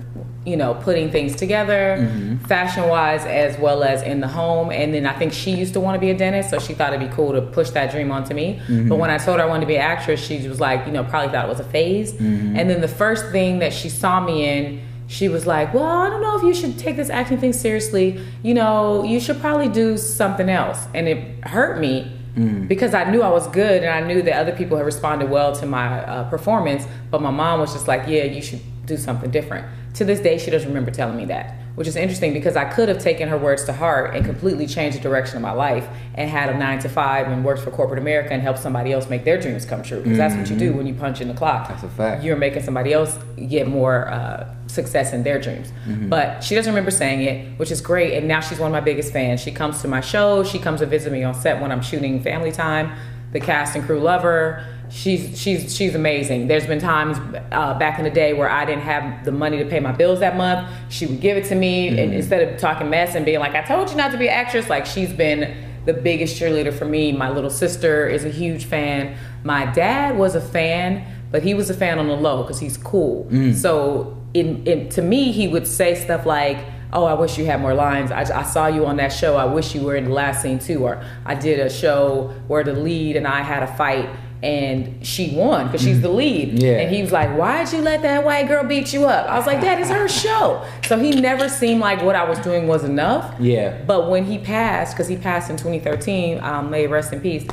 you know, putting things together, fashion wise as well as in the home. And then I think she used to want to be a dentist, so she thought it'd be cool to push that dream onto me. But when I told her I wanted to be an actress, she was like, you know, probably thought it was a phase. And then the first thing that she saw me in, she was like, Well, I don't know if you should take this acting thing seriously. You know, you should probably do something else. And it hurt me mm. because I knew I was good and I knew that other people had responded well to my uh, performance. But my mom was just like, Yeah, you should do something different. To this day, she doesn't remember telling me that which is interesting because I could have taken her words to heart and completely changed the direction of my life and had a nine to five and worked for corporate America and helped somebody else make their dreams come true. Because mm-hmm. that's what you do mm-hmm. when you punch in the clock. That's a fact. You're making somebody else get more uh, success in their dreams. Mm-hmm. But she doesn't remember saying it, which is great. And now she's one of my biggest fans. She comes to my show. She comes to visit me on set when I'm shooting Family Time. The cast and crew love her she's she's she's amazing. There's been times uh, back in the day where I didn't have the money to pay my bills that month. She would give it to me, mm-hmm. and instead of talking mess and being like, "I told you not to be an actress," like she's been the biggest cheerleader for me. My little sister is a huge fan. My dad was a fan, but he was a fan on the low because he's cool. Mm. So in, in to me, he would say stuff like oh, I wish you had more lines. I, I, saw you on that show. I wish you were in the last scene too. Or I did a show where the lead and I had a fight and she won because she's the mm-hmm. lead. Yeah. And he was like, "Why'd you let that white girl beat you up?" I was like, "That is her show." So he never seemed like what I was doing was enough. Yeah. But when he passed, because he passed in 2013, um, may rest in peace.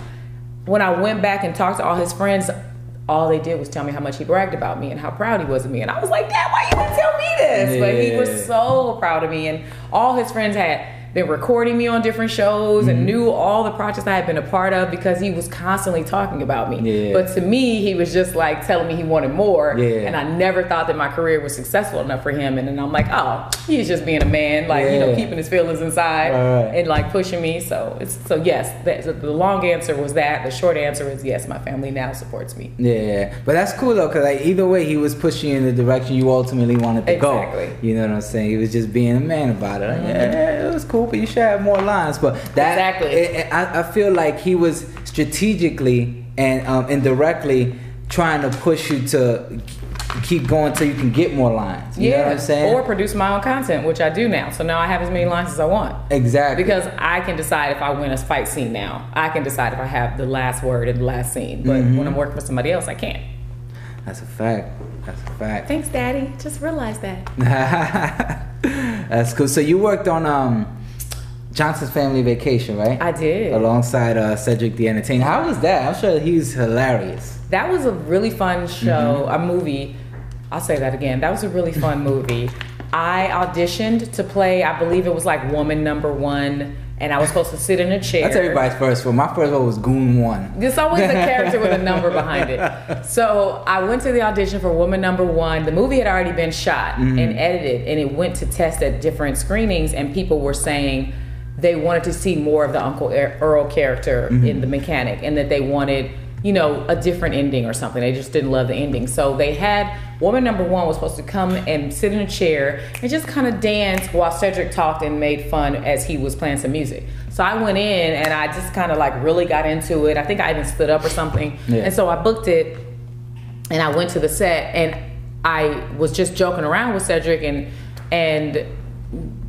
When I went back and talked to all his friends, all they did was tell me how much he bragged about me and how proud he was of me. And I was like, "Dad, why you didn't tell me this?" Yeah. But he was so proud of me, and all his friends had been recording me on different shows mm-hmm. and knew all the projects I had been a part of because he was constantly talking about me. Yeah. But to me, he was just like telling me he wanted more. Yeah. And I never thought that my career was successful enough for him. And then I'm like, oh, he's just being a man, like, yeah. you know, keeping his feelings inside right. and like pushing me. So it's so yes, the, the long answer was that. The short answer is yes, my family now supports me. Yeah. But that's cool though, because like either way, he was pushing you in the direction you ultimately wanted to exactly. go. You know what I'm saying? He was just being a man about it. Like, mm-hmm. yeah, it was cool, but you should have more lines. But that exactly, it, it, I, I feel like he was strategically and um, indirectly trying to push you to keep going till you can get more lines. You yeah. know what I'm saying? Or produce my own content, which I do now. So now I have as many lines as I want. Exactly. Because I can decide if I win a fight scene now. I can decide if I have the last word in the last scene. But mm-hmm. when I'm working for somebody else, I can't. That's a fact. That's a fact. Thanks, Daddy. Just realized that. That's cool. So you worked on um Johnson's Family Vacation, right? I did. Alongside uh, Cedric the Entertainer. How was that? I'm sure he's hilarious. That was a really fun show, mm-hmm. a movie. I'll say that again. That was a really fun movie. I auditioned to play, I believe it was like woman number one, and I was supposed to sit in a chair. That's everybody's first one. My first one was Goon One. There's always a character with a number behind it. So I went to the audition for woman number one. The movie had already been shot mm-hmm. and edited, and it went to test at different screenings, and people were saying, they wanted to see more of the Uncle Earl character mm-hmm. in the mechanic, and that they wanted, you know, a different ending or something. They just didn't love the ending. So they had woman number one was supposed to come and sit in a chair and just kind of dance while Cedric talked and made fun as he was playing some music. So I went in and I just kind of like really got into it. I think I even stood up or something. Yeah. And so I booked it and I went to the set and I was just joking around with Cedric and and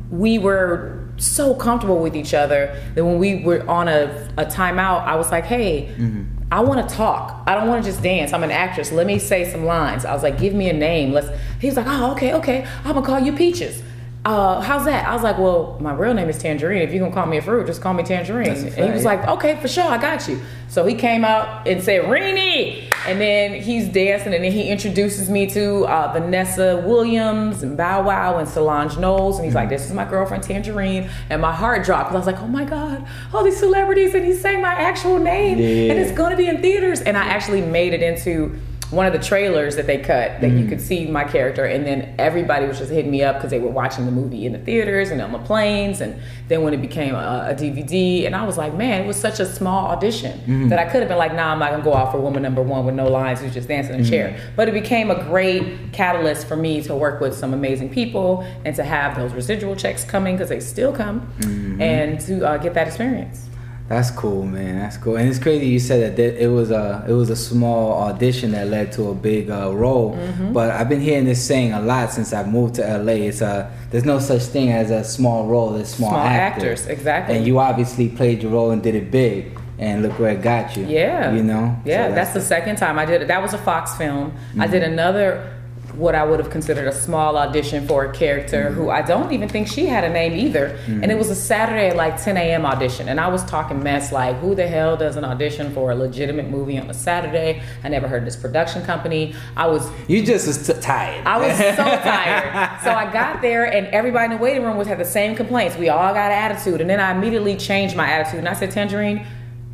we were so comfortable with each other that when we were on a, a timeout, I was like, hey, mm-hmm. I want to talk. I don't want to just dance. I'm an actress. Let me say some lines. I was like, give me a name. Let's. He was like, oh, okay, okay. I'm gonna call you Peaches uh, how's that? I was like, well, my real name is Tanjareen. If you're gonna call me a fruit, just call me Tanjareen. And he was like, okay, for sure, I got you. So he came out and said, Rini! And then he's dancing and then he introduces me to uh, Vanessa Williams and Bow Wow and Solange Knowles. And he's like, this is my girlfriend Tanjareen. And my heart dropped because I was like, oh my God, all these celebrities. And he's saying my actual name. Yeah. And it's gonna be in theaters. And I actually made it into one of the trailers that they cut that mm. you could see my character and then everybody was just hitting me up because they were watching the movie in the theaters and on the planes and then when it became a, a dvd and i was like man it was such a small audition mm. that i could have been like nah i'm not gonna go out for woman number one with no lines who's just dancing in a mm. chair but it became a great catalyst for me to work with some amazing people and to have those residual checks coming because they still come mm-hmm. and to uh, get that experience that's cool, man. That's cool, and it's crazy you said that it was a it was a small audition that led to a big uh, role. Mm-hmm. But I've been hearing this saying a lot since I moved to LA. It's a there's no such thing as a small role. There's small, small actors. actors, exactly. And you obviously played your role and did it big. And look where it got you. Yeah. You know. Yeah, so that's, that's, the second time I did it. That was a Fox film. Mm-hmm. I did another what I would have considered a small audition for a character mm-hmm. who I don't even think she had a name either. Mm-hmm. And it was a Saturday at like 10 a.m. audition. And I was talking mess like, who the hell does an audition for a legitimate movie on a Saturday? I never heard this production company. I was. You just was t- tired. I was so tired. So I got there and everybody in the waiting room was had the same complaints. We all got attitude. And then I immediately changed my attitude and I said, Tanjareen,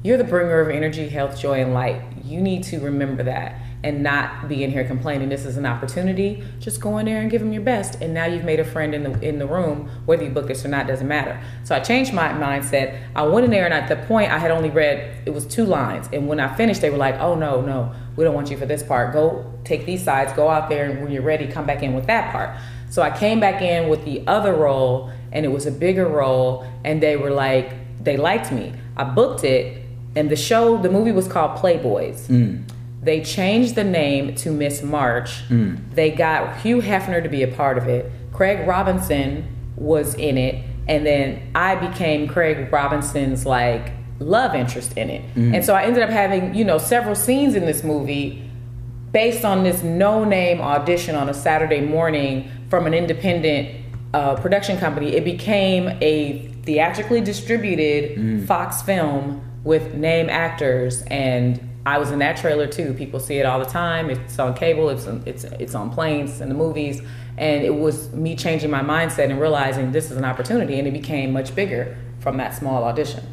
you're the bringer of energy, health, joy, and light. You need to remember that and not be in here complaining. This is an opportunity. Just go in there and give them your best. And now you've made a friend in the in the room whether you book this or not doesn't matter. So i changed my mindset. I went in there and at the point i had only read it was two lines. And when i finished they were like oh no no we don't want you for this part. Go take these sides. Go out there and when you're ready come back in with that part. So i came back in with the other role and it was a bigger role and they were like they liked me. I booked it and the show the movie was called playboys. Mm they changed the name to Miss March. Mm. They got Hugh Hefner to be a part of it. Craig Robinson was in it, and then I became Craig Robinson's like love interest in it. Mm. And so I ended up having, you know, several scenes in this movie based on this no-name audition on a Saturday morning from an independent uh, production company. It became a theatrically distributed mm. Fox film with name actors and I was in that trailer too. People see it all the time. It's on cable. It's on, it's it's on planes and the movies. And it was me changing my mindset and realizing this is an opportunity, and it became much bigger from that small audition.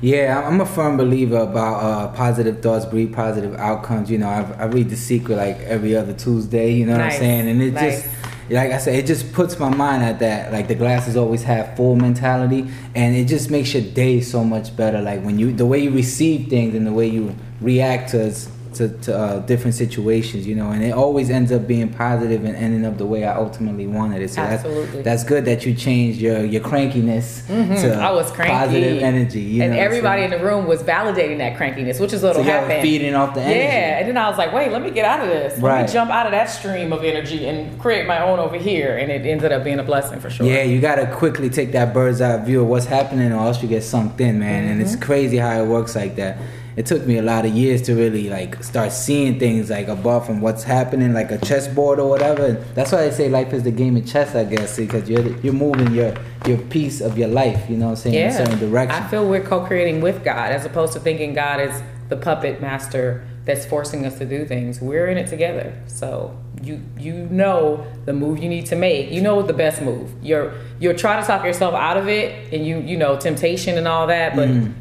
Yeah, I'm a firm believer about uh, positive thoughts breed positive outcomes. You know, I, I, read The Secret like every other Tuesday. You know nice. what I'm saying? And it nice. just like I said, it just puts my mind at that. Like the glasses always have full mentality, and it just makes your day so much better. Like when you, the way you receive things and the way you react to to, to uh, different situations, you know, and it always ends up being positive and ending up the way I ultimately wanted it. So Absolutely. That's, that's good that you changed your your crankiness mm-hmm. to I was cranky. positive energy. and know, everybody so. in the room was validating that crankiness, which is what so happen. feeding off the energy. Yeah, and then I was like, wait, let me get out of this. Let right. me jump out of that stream of energy and create my own over here, and it ended up being a blessing for sure. Yeah, you got to quickly take that bird's eye view of what's happening, or else you get sunk in, man. Mm-hmm. And it's mm-hmm. crazy how it works like that it took me a lot of years to really like start seeing things like above from what's happening, like a chessboard or whatever. And that's why I say life is the game of chess, I guess, because you're you're moving your your piece of your life. You know, what I'm saying yeah. in a certain direction. I feel we're co-creating with God, as opposed to thinking God is the puppet master that's forcing us to do things. We're in it together. So you you know the move you need to make. You know the best move. You're you're trying to talk yourself out of it, and you you know temptation and all that, but. Mm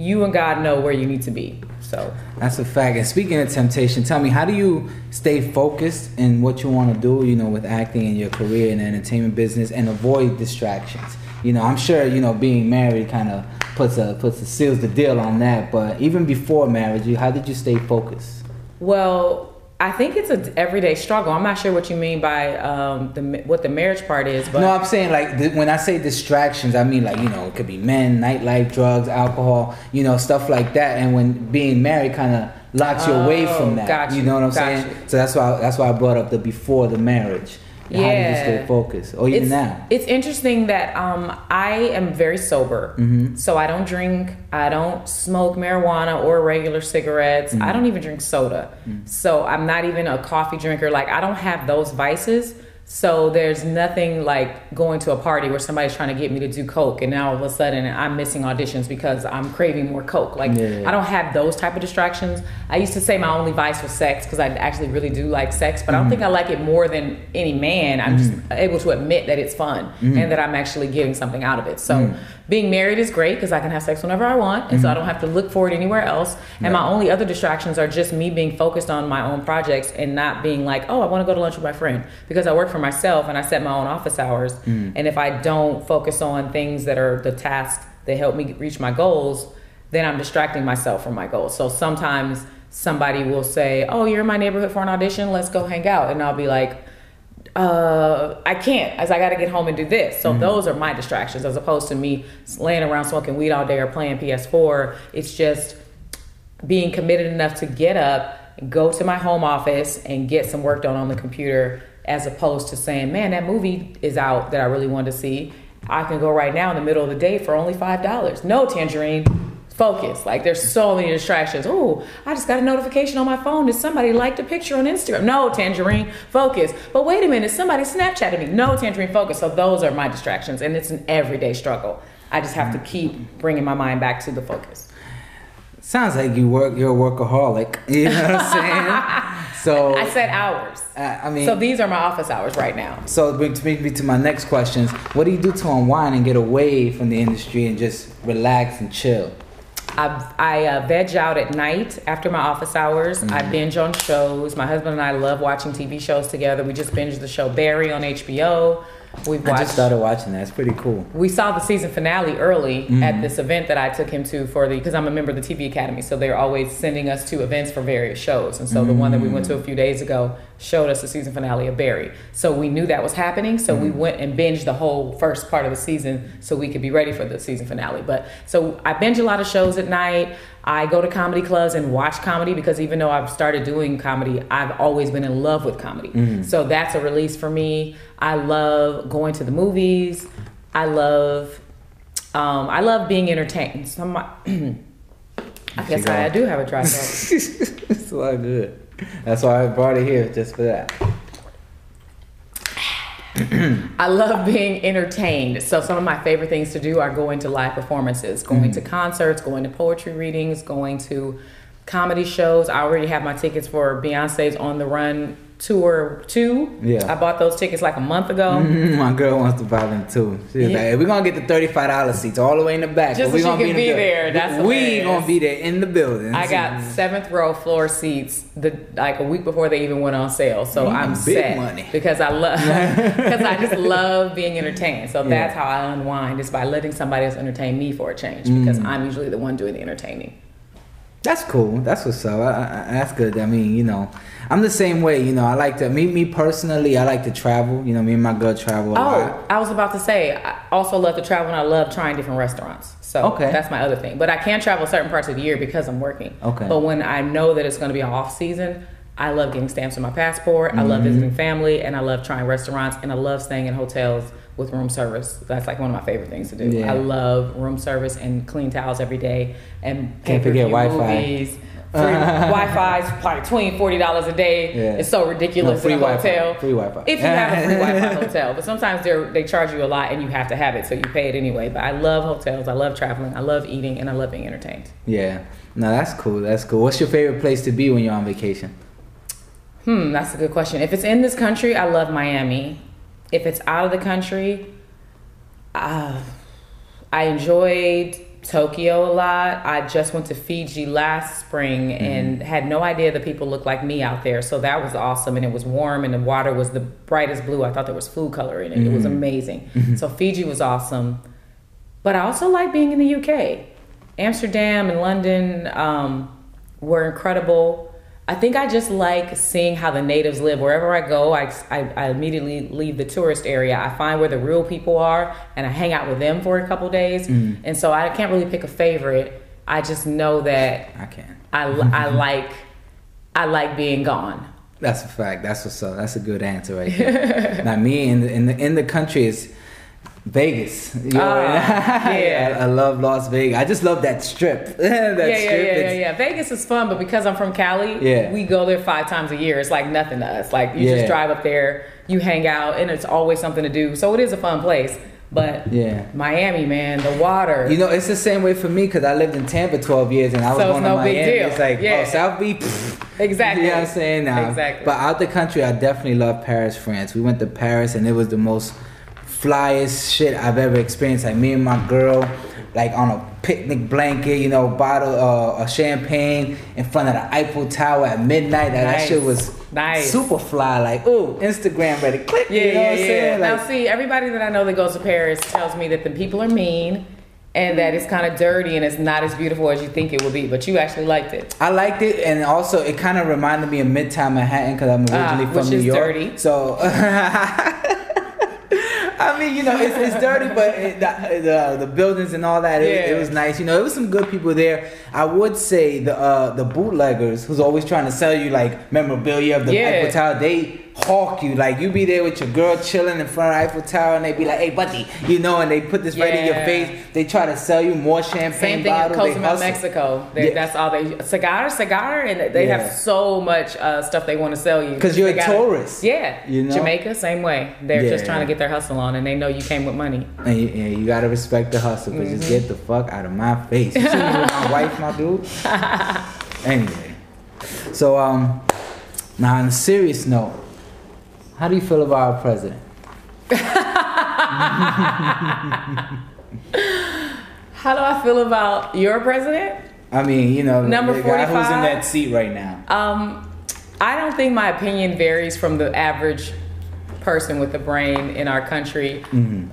you and God know where you need to be. So that's a fact. And speaking of temptation, tell me how do you stay focused in what you want to do, you know, with acting and your career in the entertainment business and avoid distractions? You know, I'm sure, you know, being married kind of puts a puts a seals the deal on that, but even before marriage, how did you stay focused? Well, I think it's an everyday struggle. I'm not sure what you mean by um, the what the marriage part is, but no, I'm saying like the, when I say distractions, I mean like you know it could be men, nightlife, drugs, alcohol, you know stuff like that. And when being married kind of locks you oh, away from that, you. you know what I'm saying? You. So that's why that's why I brought up the before the marriage yeah. how do you stay focused or even it's, now it's interesting that um, i am very sober mm-hmm. so i don't drink i don't smoke marijuana or regular cigarettes mm-hmm. i don't even drink soda mm-hmm. so i'm not even a coffee drinker like i don't have those vices so there's nothing like going to a party where somebody's trying to get me to do coke, and now all of a sudden I'm missing auditions because I'm craving more coke. Like yeah. I don't have those type of distractions. I used to say my only vice was sex because I actually really do like sex, but mm-hmm. I don't mm-hmm. think I like it more than any man. I'm mm-hmm. just able to admit that it's fun mm-hmm. and that I'm actually getting something out of it. So mm-hmm. Being married is great because I can have sex whenever I want, and so I mm-hmm. don't have to look for it anywhere else. And my only other distractions are just me being focused on my own projects and not being like, oh, I want to go to lunch with my friend because I work for myself and I set my own office hours. Mm. And if I don't focus on things that are the tasks that help me reach my goals, then I'm distracting myself from my goals. So sometimes somebody will say, "Oh, you're in my neighborhood for an audition. Let's go hang out," and I'll be like. Uh, I can't, as I got to get home and do this. So mm those are my distractions, as opposed to me laying around smoking weed all day or playing PS4. It's just being committed enough to get up, go to my home office, and get some work done on the computer as opposed to saying, man, that movie is out that I really want to see. I can go right now in the middle of the day for only $5. No, Tanjareen, focus. Like there's so many distractions. Oh, I just got a notification on my phone. Did somebody like the picture on Instagram? No, Tanjareen, focus. But wait a minute, somebody Snapchatted me. No, Tanjareen, focus. So those are my distractions, and it's an everyday struggle. I just have to keep bringing my mind back to the focus. Sounds like you work. You're a workaholic. You know what I'm saying? So I said hours. uh, I mean, So these are my office hours right now. so brings me to my next questions. What do you do to unwind and get away from the industry and just relax and chill? I, I uh, veg out at night after my office hours. I binge on shows. My husband and I love watching TV shows together. We just binged the show Barry on HBO. We've I just started watching that. It's pretty cool. we saw the season finale early Mm-hmm. at this event that I took him to for the because I'm a member of the TV Academy, so they're always sending us to events for various shows. And so the one that we went to a few days ago showed us the season finale of Barry. So we knew that was happening, so Mm-hmm. we went and binged the whole first part of the season so we could be ready for the season finale. But so I binge a lot of shows at night. I go to comedy clubs and watch comedy because even though I've started doing comedy, I've always been in love with comedy. Mm-hmm. So that's a release for me. I love going to the movies. I love um, I love being entertained. Some I guess. I, I do have a dry throat. it's a lot good. That's why I brought it here just for that. I love being entertained. So some of my favorite things to do are going to live performances, going to mm-hmm. concerts, going to poetry readings, going to comedy shows. I already have my tickets for Beyonce's On the Run tour two. Yeah. I bought those tickets like a month ago. Mm, My girl wants to buy them too. She's Yeah. like, hey, we're gonna get the thirty-five dollar seats all the way in the back. Just but we so she gonna can in the be there. That's we hilarious. gonna be there in the building. I got seventh row floor seats the like a week before they even went on sale. So Mm, I'm set money. because I love because I just love being entertained. So Yeah. that's how I unwind is by letting somebody else entertain me for a change because Mm. I'm usually the one doing the entertaining. That's cool. That's what's up. I, I, that's good. I mean, you know, I'm the same way. You know, I like to me me personally. I like to travel. You know, me and my girl travel a Oh, lot. I was about to say I also love to travel and I love trying different restaurants. So Okay. that's my other thing. But I can't travel certain parts of the year because I'm working. Okay. But when I know that it's going to be an off season, I love getting stamps on my passport. I Mm-hmm. love visiting family and I love trying restaurants and I love staying in hotels with room service. That's like one of my favorite things to do. Yeah. I love room service and clean towels every day and Can't forget Wi-Fi. movies. Free Wi-Fi is like twenty, forty dollars a day. Yeah. It's so ridiculous No, free in a Wi-Fi. hotel. Free Wi-Fi. If you have a free Wi-Fi hotel, but sometimes they they charge you a lot and you have to have it, so you pay it anyway. But I love hotels. I love traveling. I love eating, and I love being entertained. Yeah. No, that's cool. That's cool. What's your favorite place to be when you're on vacation? Hmm, that's a good question. If it's in this country, I love Miami. If it's out of the country, uh, I enjoyed Tokyo a lot. I just went to Fiji last spring and had no idea that people looked like me out there. So that was awesome. And it was warm and the water was the brightest blue. I thought there was food color in it. It was amazing. So Fiji was awesome. But I also like being in the UK. Amsterdam and London um, were incredible. I think I just like seeing how the natives live. Wherever I go, I, I, I immediately leave the tourist area. I find where the real people are and I hang out with them for a couple days. Mm. And so I can't really pick a favorite. I just know that I can. I, I like I like being gone. That's a fact. That's what's up. That's a good answer right there. now me in the in the in the country is Vegas. You know, Ah, yeah. I, I love Las Vegas. I just love that strip. that yeah, yeah, strip. yeah, yeah, it's- yeah. Vegas is fun, but because I'm from Cali, Yeah. we go there five times a year. It's like nothing to us. Like you Yeah. just drive up there, you hang out, and it's always something to do. So it is a fun place. But Yeah. Miami, man, the water. You know, it's the same way for me because I lived in Tampa 12 years and I was So going no to big Miami. deal. It's like, Yeah. oh, South Beach. Exactly. You know what I'm saying? Now, Exactly. But out the country, I definitely love Paris, France. We went to Paris and it was the most flyest shit I've ever experienced. Like me and my girl, like on a picnic blanket, you know, bottle uh, of champagne in front of the Eiffel Tower at midnight. That, that shit was Nice. super fly. Like, ooh, Instagram ready. Click. yeah, you know yeah, what I'm yeah. saying? now, see, everybody that I know that goes to Paris tells me that the people are mean and that it's kind of dirty and it's not as beautiful as you think it would be. But you actually liked it. I liked it, and also it kind of reminded me of Midtown Manhattan because I'm Ah, originally from which New is York. dirty. So, I mean, you know, it's, it's dirty, but it, the, the the buildings and all that, it, Yeah. it was nice. You know, it was some good people there. I would say the uh, the bootleggers who's always trying to sell you like memorabilia of the Yeah. Tower. They hawk you. Like you be there with your girl chilling in front of Eiffel Tower, and they be like, "Hey, buddy," you know, and they put this right in your face. They try to sell you more champagne Same thing in bottles. they Cozumel. Mexico. They, Yeah. That's all they cigar, cigar, and they Yeah. have so much uh, stuff they want to sell you because you're a gotta- tourist, Yeah, you know? Jamaica, same way. They're just trying to get their hustle on, and they know you came with money. And you, and you gotta respect the hustle, but Mm-hmm. just get the fuck out of my face. You see me with my wife, my dude. Anyway, so um, now on a serious note, how do you feel about our president? How do I feel about your president? I mean, you know, Number the guy who's in that seat right now. Um, I don't think my opinion varies from the average person with a brain in our country.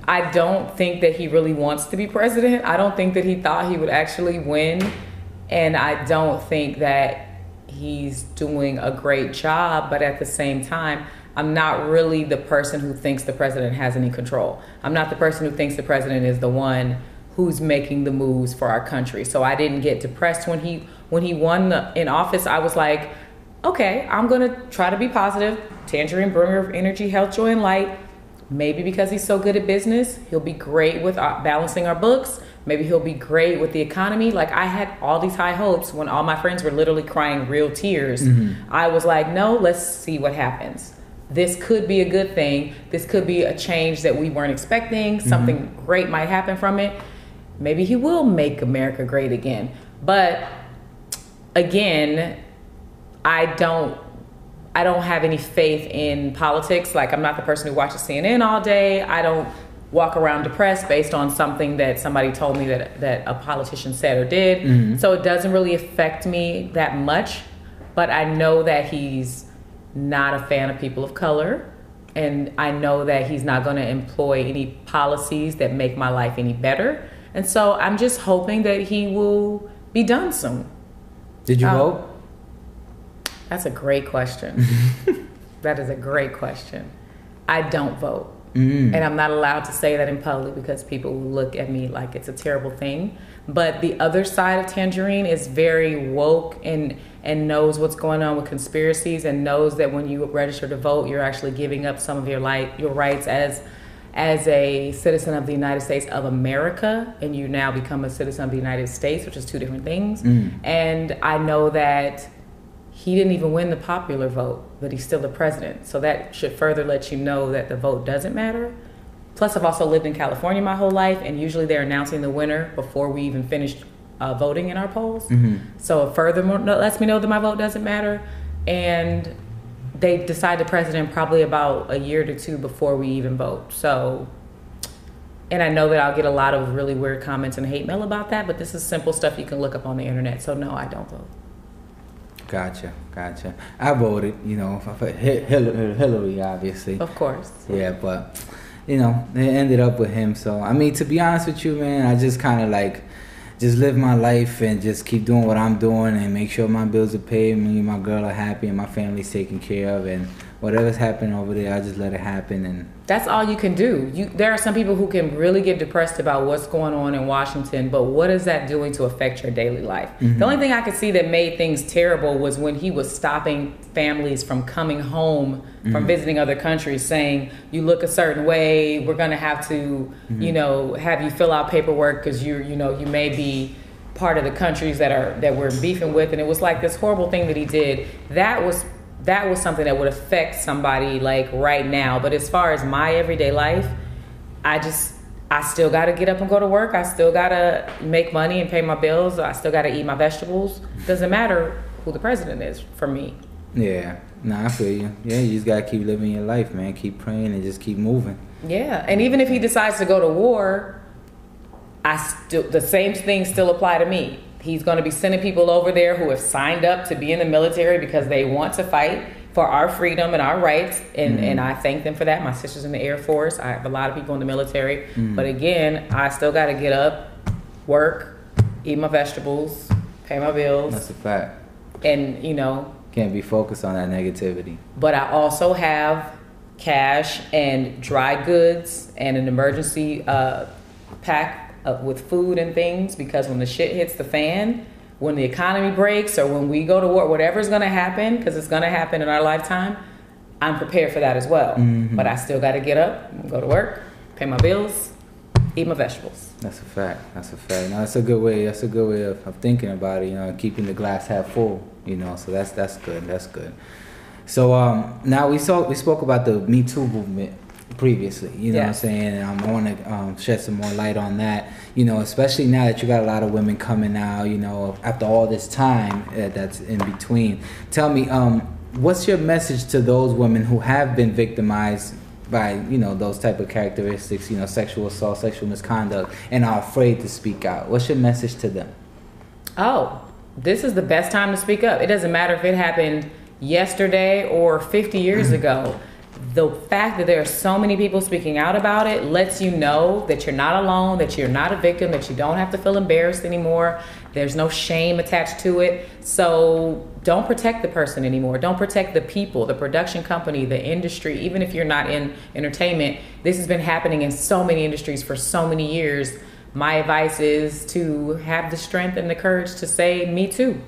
I don't think that he really wants to be president. I don't think that he thought he would actually win. And I don't think that he's doing a great job. But at the same time, I'm not really the person who thinks the president has any control. I'm not the person who thinks the president is the one who's making the moves for our country. So I didn't get depressed when he when he won the, in office. I was like, okay, I'm gonna try to be positive. Tanjareen bringer of energy, health, joy, and light. Maybe because he's so good at business, he'll be great with uh, balancing our books. Maybe he'll be great with the economy. Like I had all these high hopes when all my friends were literally crying real tears. I was like, no, let's see what happens. This could be a good thing. This could be a change that we weren't expecting. Mm-hmm. Something great might happen from it. Maybe he will make America great again. But again, I don't I don't have any faith in politics. Like I'm not the person who watches CNN all day. I don't walk around depressed based on something that somebody told me that that a politician said or did. Mm-hmm. So it doesn't really affect me that much, but I know that he's not a fan of people of color and I know that he's not going to employ any policies that make my life any better. And so I'm just hoping that he will be done soon. Did you Um, vote? That's a great question. that is a great question. I don't vote. And I'm not allowed to say that in public because people will look at me like it's a terrible thing. But the other side of Tanjareen is very woke and and knows what's going on with conspiracies and knows that when you register to vote, you're actually giving up some of your light your rights as as a citizen of the United States of America, and you now become a citizen of the United States, which is two different things. Mm. And I know that he didn't even win the popular vote, but he's still the president. So that should further let you know that the vote doesn't matter. Plus, I've also lived in California my whole life, and usually they're announcing the winner before we even finish uh, voting in our polls. So, furthermore, lets me know that my vote doesn't matter. And they decide the president probably about a year to two before we even vote. So, and I know that I'll get a lot of really weird comments and hate mail about that, but this is simple stuff you can look up on the internet. So, no, I don't vote. Gotcha, gotcha. I voted, you know, for for Hillary, Hillary obviously. Of course. Yeah, but you know, it ended up with him. So I mean, to be honest with you, man, I just kind of like just live my life and just keep doing what I'm doing and make sure my bills are paid, me and my girl are happy, and my family's taken care of, and whatever's happening over there, I just let it happen. And That's all you can do. You, there are some people who can really get depressed about what's going on in Washington, but what is that doing to affect your daily life? The only mm-hmm. thing I could see that made things terrible was when he was stopping families from coming home from mm-hmm. visiting other countries, saying, You look a certain way, we're going to have to, mm-hmm. you know, have you fill out paperwork because you, you know, you may be part of the countries that are that we're beefing with and it was like this horrible thing that he did that was that was something that would affect somebody like right now. But as far as my everyday life i just i still got to get up and go to work. I still got to make money and pay my bills. I still got to eat my vegetables. Doesn't matter who the president is for me. Yeah, nah, I feel you. Yeah, you just gotta keep living your life, man. Keep praying and just keep moving. yeah. And even if he decides to go to war i still the same things still apply to me he's going to be sending people over there who have signed up to be in the military because they want to fight for our freedom and our rights. And, and i thank them for that. My sister's in the air force. I have a lot of people in the military. But again i still got to get up work eat my vegetables pay my bills. That's a fact. and you know Can't be focused on that negativity. but I also have cash and dry goods and an emergency uh, pack uh, with food and things because when the shit hits the fan, when the economy breaks or when we go to war, whatever's going to happen, because it's going to happen in our lifetime, I'm prepared for that as well. But I still got to get up, go to work, pay my bills, eat my vegetables. That's a fact. That's a fact. No, that's a good way. That's a good way of, of thinking about it. You know, keeping the glass half full. You know, so that's that's good. That's good. So um, now we saw we spoke about the Me Too movement previously. You know what I'm saying? And um, I want to um, shed some more light on that. You know, especially now that you got a lot of women coming out. You know, after all this time uh, that's in between. Tell me, um, what's your message to those women who have been victimized? by you know those type of characteristics you know sexual assault sexual misconduct and are afraid to speak out what's your message to them Oh, this is the best time to speak up. It doesn't matter if it happened yesterday or 50 years ago. The fact that there are so many people speaking out about it lets you know that you're not alone, that you're not a victim, that you don't have to feel embarrassed anymore. There's no shame attached to it. So don't protect the person anymore. Don't protect the people, the production company, the industry, even if you're not in entertainment. This has been happening in so many industries for so many years. My advice is to have the strength and the courage to say, Me too.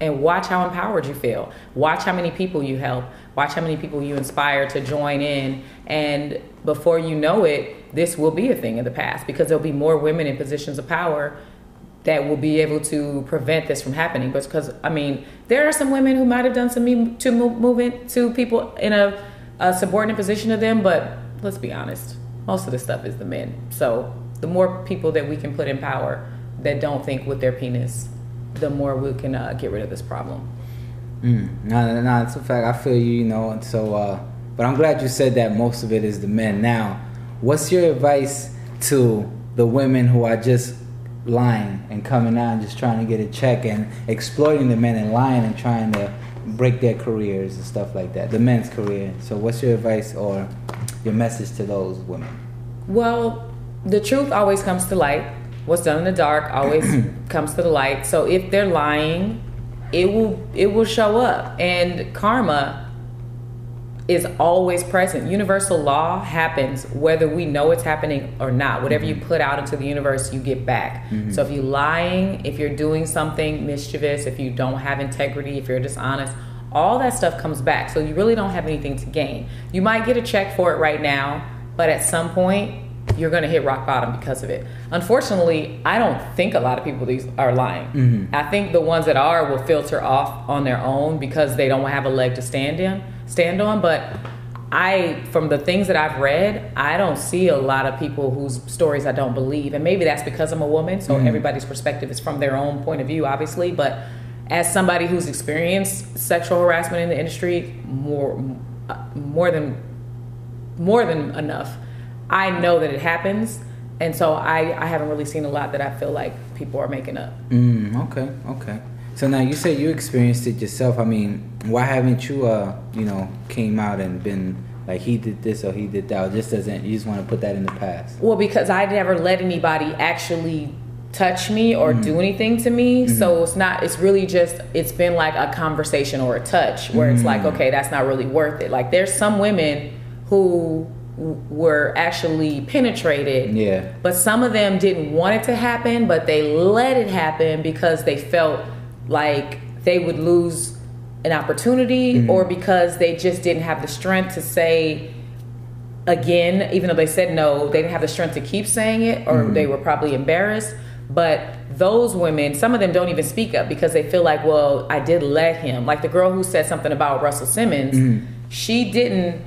And watch how empowered you feel. Watch how many people you help. Watch how many people you inspire to join in. And before you know it, this will be a thing of the past because there'll be more women in positions of power that will be able to prevent this from happening. Because, I mean, there are some women who might have done some Me move- movement to people in a, a subordinate position to them, but let's be honest, most of the stuff is the men. So the more people that we can put in power that don't think with their penis, the more we can uh, get rid of this problem. Mm. no no no it's a fact i feel you you know and so uh but i'm glad you said that most of it is the men now what's your advice to the women who are just lying and coming out and just trying to get a check and exploiting the men and lying and trying to break their careers and stuff like that the men's career so what's your advice or your message to those women Well, the truth always comes to light. What's done in the dark always comes to the light. So if they're lying, it will it will show up. And karma is always present. Universal law happens whether we know it's happening or not. Whatever you mm-hmm. put out into the universe, you get back. Mm-hmm. So if you're lying, if you're doing something mischievous, if you don't have integrity, if you're dishonest, all that stuff comes back. So you really don't have anything to gain. You might get a check for it right now, but at some point you're going to hit rock bottom because of it. Unfortunately, I don't think a lot of people these are lying. I think the ones that are will filter off on their own because they don't have a leg to stand in, stand on, but I from the things that I've read, I don't see a lot of people whose stories I don't believe. And maybe that's because I'm a woman, so everybody's perspective is from their own point of view obviously, but as somebody who's experienced sexual harassment in the industry more uh, more than more than enough. I know that it happens, and so I, I haven't really seen a lot that I feel like people are making up. Mm, okay, okay. So now you say you experienced it yourself. I mean, why haven't you, uh, you know, came out and been like he did this or he did that? Or just doesn't you just want to put that in the past? Well, because I never let anybody actually touch me or do anything to me, so it's not. It's really just. It's been like a conversation or a touch where it's like, okay, that's not really worth it. Like there's some women who were actually penetrated Yeah. But some of them didn't want it to happen, but they let it happen because they felt like they would lose an opportunity mm-hmm. or because they just didn't have the strength to say again, even though they said no, they didn't have the strength to keep saying it or mm-hmm. they were probably embarrassed. But those women, some of them don't even speak up because they feel like, well, I did let him. Like the girl who said something about Russell Simmons, mm-hmm. she didn't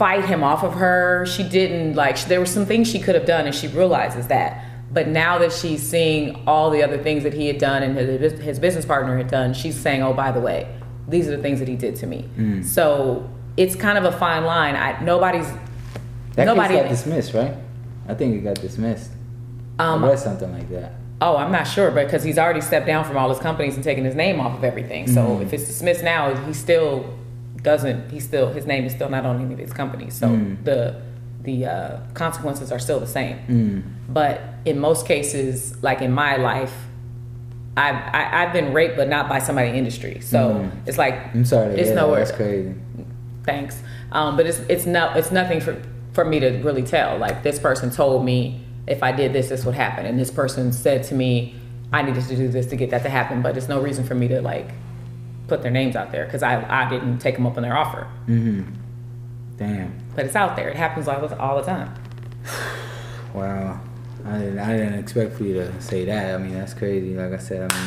fight him off of her. She didn't like there were some things she could have done and she realizes that. But now that she's seeing all the other things that he had done and his, his business partner had done, she's saying, "Oh, by the way, these are the things that he did to me." So it's kind of a fine line. I nobody's That nobody. got dismissed, right? I think it got dismissed. Um, read something like that. Oh, I'm not sure but because he's already stepped down from all his companies and taken his name off of everything. So Mm-hmm. if it's dismissed now, he's still doesn't. He still his name is still not on any of his companies. So Mm. the the uh, consequences are still the same. Mm. But in most cases, like in my life, I've I, I've been raped, but not by somebody in the industry. So Mm. it's like I'm sorry. It's that. nowhere. That's crazy. thanks. Um, but it's it's no it's nothing for for me to really tell. Like this person told me if I did this, this would happen, and this person said to me I needed to do this to get that to happen. But it's no reason for me to like put their names out there because I I didn't take them up on their offer. Damn. But it's out there. It happens all the, all the time. Wow. I didn't, I didn't expect for you to say that. I mean, that's crazy. Like I said, I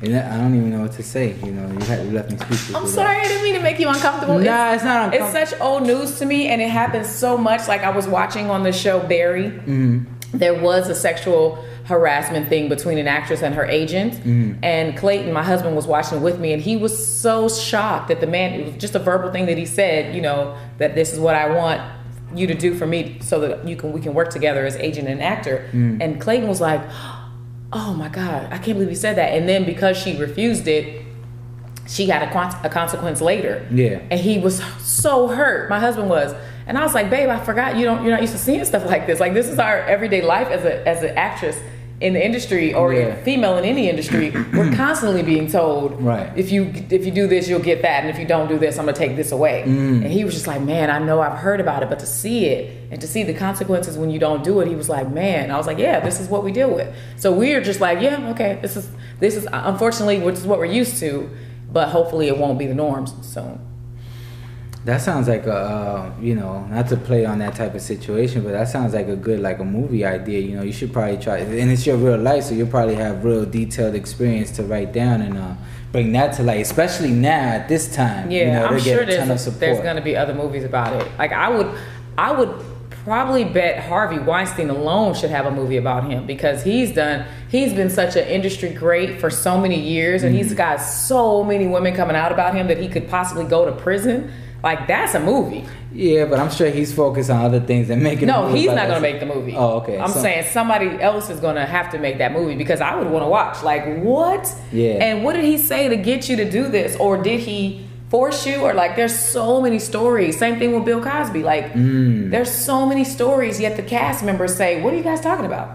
mean, I don't even know what to say. You know, you, had, you left me speechless. I'm sorry, I didn't mean to make you uncomfortable. Nah, it's not It's such old news to me, and it happens so much. Like I was watching on the show Barry. Mm-hmm. There was a sexual harassment thing between an actress and her agent, Mm-hmm. and Clayton, my husband, was watching with me, and he was so shocked that the man. It was just a verbal thing that he said. You know that this is what I want you to do for me, so that you can we can work together as agent and actor. Mm. And Clayton was like, "Oh my god, I can't believe he said that." And then because she refused it, she got a, con- a consequence later. Yeah. And he was so hurt. My husband was. And I was like, babe, I forgot you don't you're not used to seeing stuff like this. Like this is our everyday life as a as an actress in the industry or Yeah. female in any industry. We're constantly being told Right. if you if you do this, you'll get that, and if you don't do this, I'm gonna take this away. Mm. And he was just like, Man, I know I've heard about it, but to see it and to see the consequences when you don't do it, he was like, Man, I was like, Yeah, this is what we deal with. So we're just like, Yeah, okay, this is this is unfortunately which is what we're used to, but hopefully it won't be the norms soon. That sounds like a, uh, you know, not to play on that type of situation, but that sounds like a good, like a movie idea. You know, you should probably try, and it's your real life, so you'll probably have real detailed experience to write down and uh, bring that to light, especially now at this time. Yeah, you know, I'm sure a ton of there's support. there's gonna be other movies about it. Like I would, I would probably bet Harvey Weinstein alone should have a movie about him because he's done. He's been such an industry great for so many years, and Mm-hmm. he's got so many women coming out about him that he could possibly go to prison. Like that's a movie. Yeah, but I'm sure he's focused on other things than making. No, he's not gonna make the movie. Oh, okay. I'm So- saying somebody else is gonna have to make that movie because I would want to watch. Like what? Yeah. And what did he say to get you to do this, or did he force you, or like? There's so many stories. Same thing with Bill Cosby. Like Mm. there's so many stories. Yet the cast members say, "What are you guys talking about?"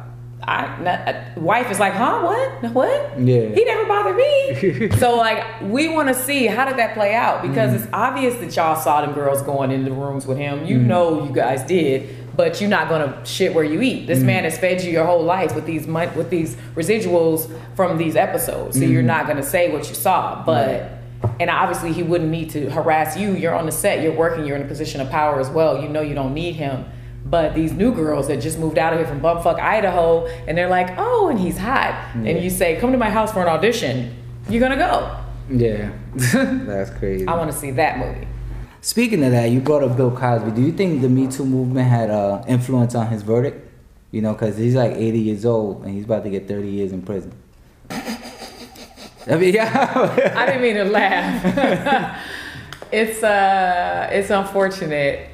I, not, uh, wife is like, huh? What? What? Yeah. He never bothered me. so like, we want to see how did that play out because it's mm. obvious that y'all saw them girls going into the rooms with him. You mm. know, you guys did, but you're not gonna shit where you eat. This mm. man has fed you your whole life with these with these residuals from these episodes, so you're not gonna say what you saw, but. And obviously, he wouldn't need to harass you. You're on the set, you're working, you're in a position of power as well. You know you don't need him. But these new girls that just moved out of here from bumfuck Idaho, and they're like, oh, and he's hot. And you say, come to my house for an audition. You're gonna go. Yeah, that's crazy. I wanna see that movie. Speaking of that, you brought up Bill Cosby. Do you think the Me Too movement had uh, influence on his verdict? You know, because he's like 80 years old and he's about to get 30 years in prison. I mean, yeah. I didn't mean to laugh. it's uh it's unfortunate.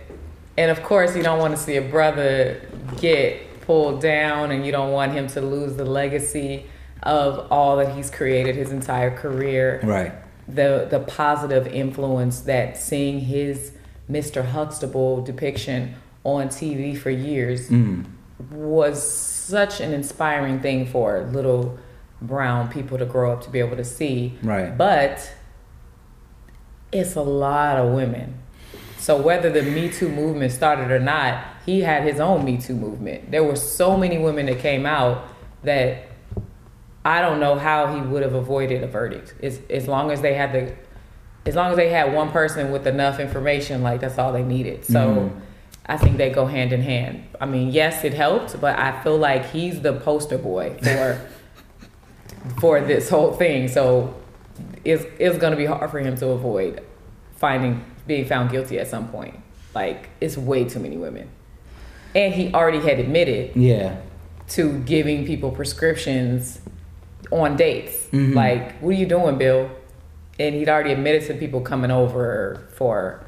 And of course you don't want to see a brother get pulled down and you don't want him to lose the legacy of all that he's created his entire career. right. The the positive influence that seeing his Mr. Huxtable depiction on TV for years Mm. was such an inspiring thing for little brown people to grow up to be able to see. Right. But it's a lot of women. So whether the Me Too movement started or not, he had his own Me Too movement. There were so many women that came out that I don't know how he would have avoided a verdict. As, as long as they had the, as long as they had one person with enough information, like that's all they needed. So Mhm. I think they go hand in hand. I mean, yes, it helped, but I feel like he's the poster boy for for this whole thing. So it's it's gonna be hard for him to avoid finding being found guilty at some point. Like it's way too many women, and he already had admitted Yeah. to giving people prescriptions on dates. Mhm. Like, what are you doing, Bill? And he'd already admitted to people coming over for,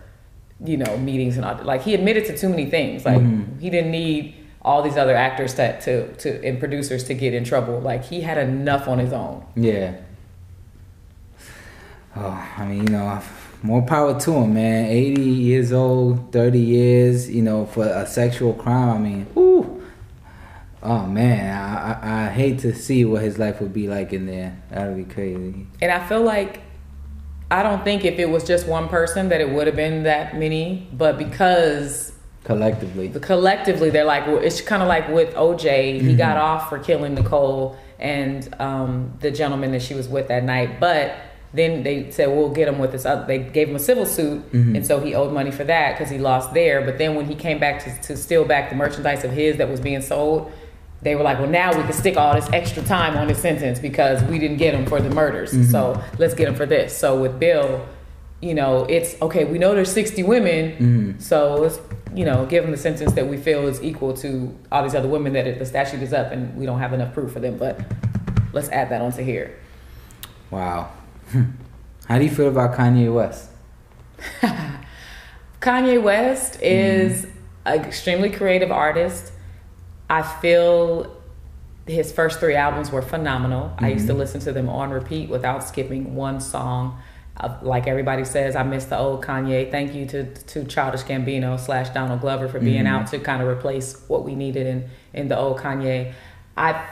you know, meetings and all. Like, he admitted to too many things. Like, Mhm. he didn't need all these other actors to, to, to and producers to get in trouble. Like, he had enough on his own. Yeah. Oh, I mean, you know, more power to him, man. 80 years old, 30 years, you know, for a sexual crime. I mean, whoo. Oh, man. I, I, I hate to see what his life would be like in there. That would be crazy. And I feel like I don't think if it was just one person that it would have been that many, but because Collectively. collectively they're like well, it's kind of like with OJ he Mhm. got off for killing Nicole and um, the gentleman that she was with that night but then they said we'll get him with this other they gave him a civil suit mm-hmm. and so he owed money for that because he lost there. But then when he came back to, to steal back the merchandise of his that was being sold they were like well now we can stick all this extra time on his sentence because we didn't get him for the murders. Mm-hmm. So let's get him for this. So with bill you know it's okay we know there's 60 women. Mm-hmm. So let's you know give him the sentence that we feel is equal to all these other women that the statute is up and we don't have enough proof for them. But let's add that onto here. Wow. How do you feel about Kanye West? Kanye West is an extremely creative artist. I feel his first three albums were phenomenal. I used to listen to them on repeat without skipping one song. Uh, like everybody says, I miss the old Kanye. Thank you to to Childish Gambino slash Donald Glover for being out to kind of replace what we needed in in the old Kanye. I